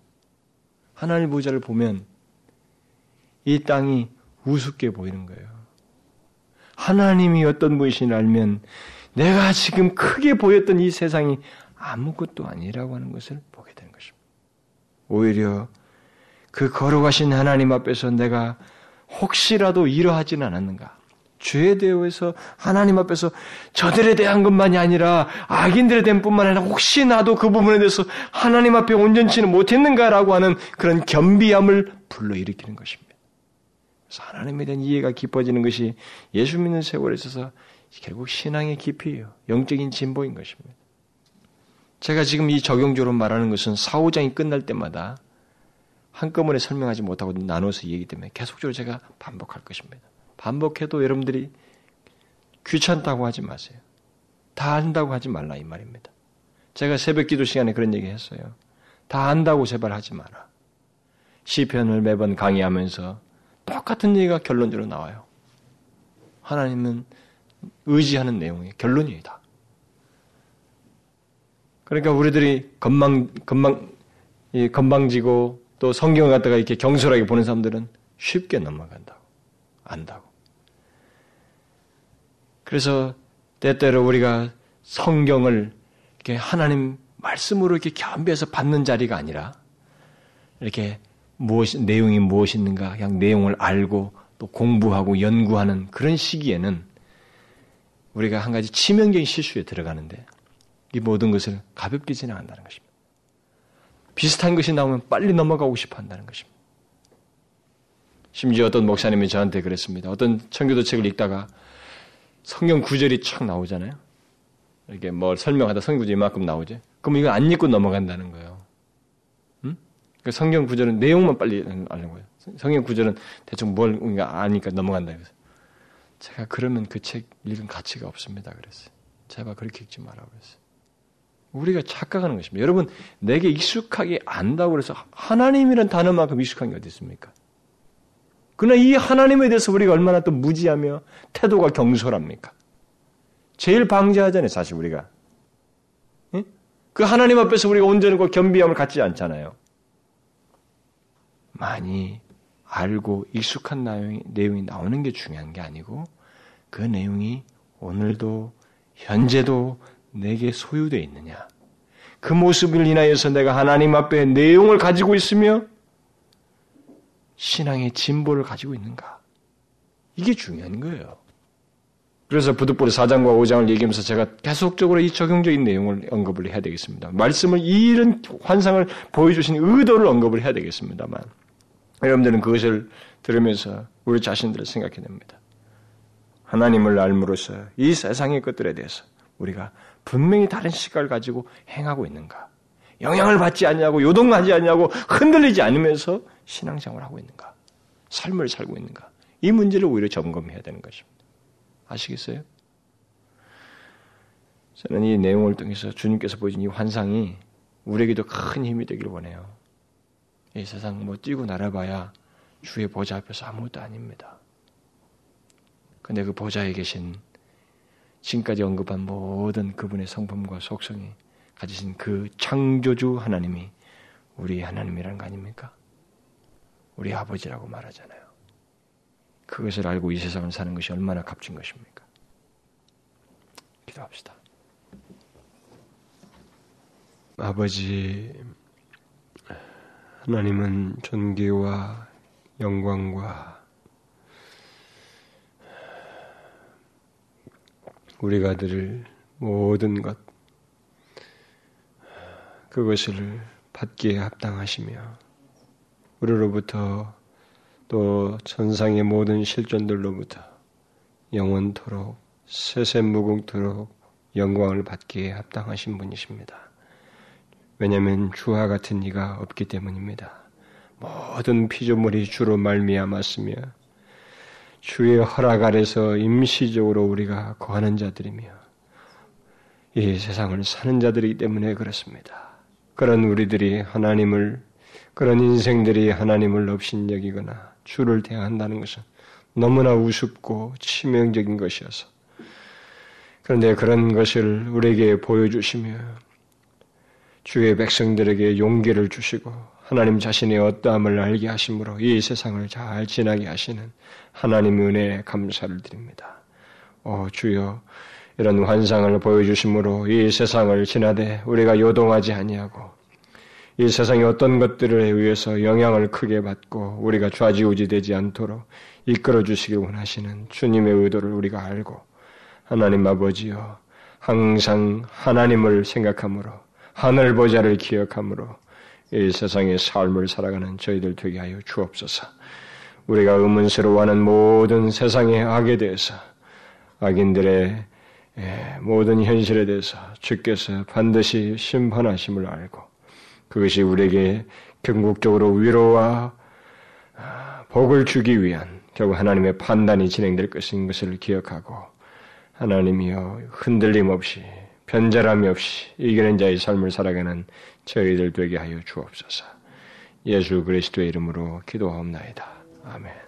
하나님 보좌를 보면 이 땅이 우습게 보이는 거예요. 하나님이 어떤 분이신 알면 내가 지금 크게 보였던 이 세상이 아무것도 아니라고 하는 것을 보게 것입니다. 오히려 그 거룩하신 하나님 앞에서 내가 혹시라도 이러하지는 않았는가? 죄에 대해서 하나님 앞에서 저들에 대한 것만이 아니라 악인들에 대한 뿐만 아니라 혹시 나도 그 부분에 대해서 하나님 앞에 온전치는 못했는가라고 하는 그런 겸비함을 불러일으키는 것입니다. 그래서 하나님에 대한 이해가 깊어지는 것이 예수 믿는 세월에 있어서 결국 신앙의 깊이예요. 영적인 진보인 것입니다. 제가 지금 이 적용적으로 말하는 것은 사후장이 끝날 때마다 한꺼번에 설명하지 못하고 나눠서 얘기 때문에 계속적으로 제가 반복할 것입니다. 반복해도 여러분들이 귀찮다고 하지 마세요. 다 안다고 하지 말라 이 말입니다. 제가 새벽 기도 시간에 그런 얘기 했어요. 다 안다고 제발 하지 마라. 시편을 매번 강의하면서 똑같은 얘기가 결론적으로 나와요. 하나님은 의지하는 내용이 결론이에요. 다. 그러니까 우리들이 건방, 건방, 이 건방지고 또 성경을 갖다가 이렇게 경솔하게 보는 사람들은 쉽게 넘어간다고. 안다고. 그래서 때때로 우리가 성경을 이렇게 하나님 말씀으로 이렇게 겸비해서 받는 자리가 아니라 이렇게 무엇, 내용이 무엇있는가 그냥 내용을 알고 또 공부하고 연구하는 그런 시기에는 우리가 한 가지 치명적인 실수에 들어가는데 이 모든 것을 가볍게 지나간다는 것입니다. 비슷한 것이 나오면 빨리 넘어가고 싶어 한다는 것입니다. 심지어 어떤 목사님이 저한테 그랬습니다. 어떤 청교도 책을 읽다가 성경 구절이 촥 나오잖아요. 이렇게 뭘 설명하다 성경 구절이 이만큼 나오지. 그럼 이거 안 읽고 넘어간다는 거예요. 그 성경 구절은 내용만 빨리 알는 거예요. 성경 구절은 대충 뭘 아니까 넘어간다. 그래서 제가 그러면 그 책 읽은 가치가 없습니다. 그랬어요. 제발 그렇게 읽지 마라 그랬어요. 우리가 착각하는 것입니다. 여러분, 내게 익숙하게 안다고 그래서 하나님이란 단어만큼 익숙한 게 어디 있습니까? 그러나 이 하나님에 대해서 우리가 얼마나 또 무지하며 태도가 경솔합니까? 제일 방지하잖아요, 사실 우리가. 그 하나님 앞에서 우리가 온전하고 겸비함을 갖지 않잖아요. 많이 알고 익숙한 내용이, 내용이 나오는 게 중요한 게 아니고 그 내용이 오늘도 현재도 내게 소유되어 있느냐. 그 모습을 인하여서 내가 하나님 앞에 내용을 가지고 있으며 신앙의 진보를 가지고 있는가. 이게 중요한 거예요. 그래서 부득불의 4장과 5장을 얘기하면서 제가 계속적으로 이 적용적인 내용을 언급을 해야 되겠습니다. 말씀을 이런 환상을 보여주신 의도를 언급을 해야 되겠습니다만 여러분들은 그것을 들으면서 우리 자신들을 생각해 냅니다. 하나님을 알므로써 이 세상의 것들에 대해서 우리가 분명히 다른 시각을 가지고 행하고 있는가? 영향을 받지 않냐고 요동하지 않냐고 흔들리지 않으면서 신앙생활을 하고 있는가? 삶을 살고 있는가? 이 문제를 오히려 점검해야 되는 것입니다. 아시겠어요? 저는 이 내용을 통해서 주님께서 보여준 이 환상이 우리에게도 큰 힘이 되길 원해요. 이 세상 뭐 뛰고 날아봐야 주의 보좌 앞에서 아무것도 아닙니다. 근데 그 보좌에 계신 지금까지 언급한 모든 그분의 성품과 속성이 가지신 그 창조주 하나님이 우리 하나님이라는 거 아닙니까? 우리 아버지라고 말하잖아요. 그것을 알고 이 세상을 사는 것이 얼마나 값진 것입니까? 기도합시다. 아버지, 하나님은 존귀와 영광과 우리가 들을 모든 것, 그것을 받기에 합당하시며, 우리로부터 또 천상의 모든 실존들로부터 영원토록 세세무궁토록 영광을 받기에 합당하신 분이십니다. 왜냐하면 주와 같은 이가 없기 때문입니다. 모든 피조물이 주로 말미암았으며 주의 허락 아래서 임시적으로 우리가 거하는 자들이며 이 세상을 사는 자들이기 때문에 그렇습니다. 그런 우리들이 하나님을 그런 인생들이 하나님을 업신여기거나 주를 대한다는 것은 너무나 우습고 치명적인 것이어서 그런데 그런 것을 우리에게 보여주시며 주의 백성들에게 용기를 주시고 하나님 자신의 어떠함을 알게 하심으로 이 세상을 잘 지나게 하시는 하나님의 은혜에 감사를 드립니다. 오 주여 이런 환상을 보여주심으로 이 세상을 지나되 우리가 요동하지 아니하고 이 세상의 어떤 것들에 의해서 영향을 크게 받고 우리가 좌지우지되지 않도록 이끌어 주시길 원하시는 주님의 의도를 우리가 알고 하나님 아버지여 항상 하나님을 생각함으로 하늘 보좌를 기억함으로 이 세상의 삶을 살아가는 저희들 되게 하여 주옵소서. 우리가 의문스러워하는 모든 세상의 악에 대해서 악인들의 예, 모든 현실에 대해서 주께서 반드시 심판하심을 알고 그것이 우리에게 궁극적으로 위로와 아, 복을 주기 위한 결국 하나님의 판단이 진행될 것인 것을 기억하고 하나님이여 흔들림 없이 변절함이 없이 이기는 자의 삶을 살아가는 저희들 되게 하여 주옵소서. 예수 그리스도의 이름으로 기도하옵나이다. 아멘.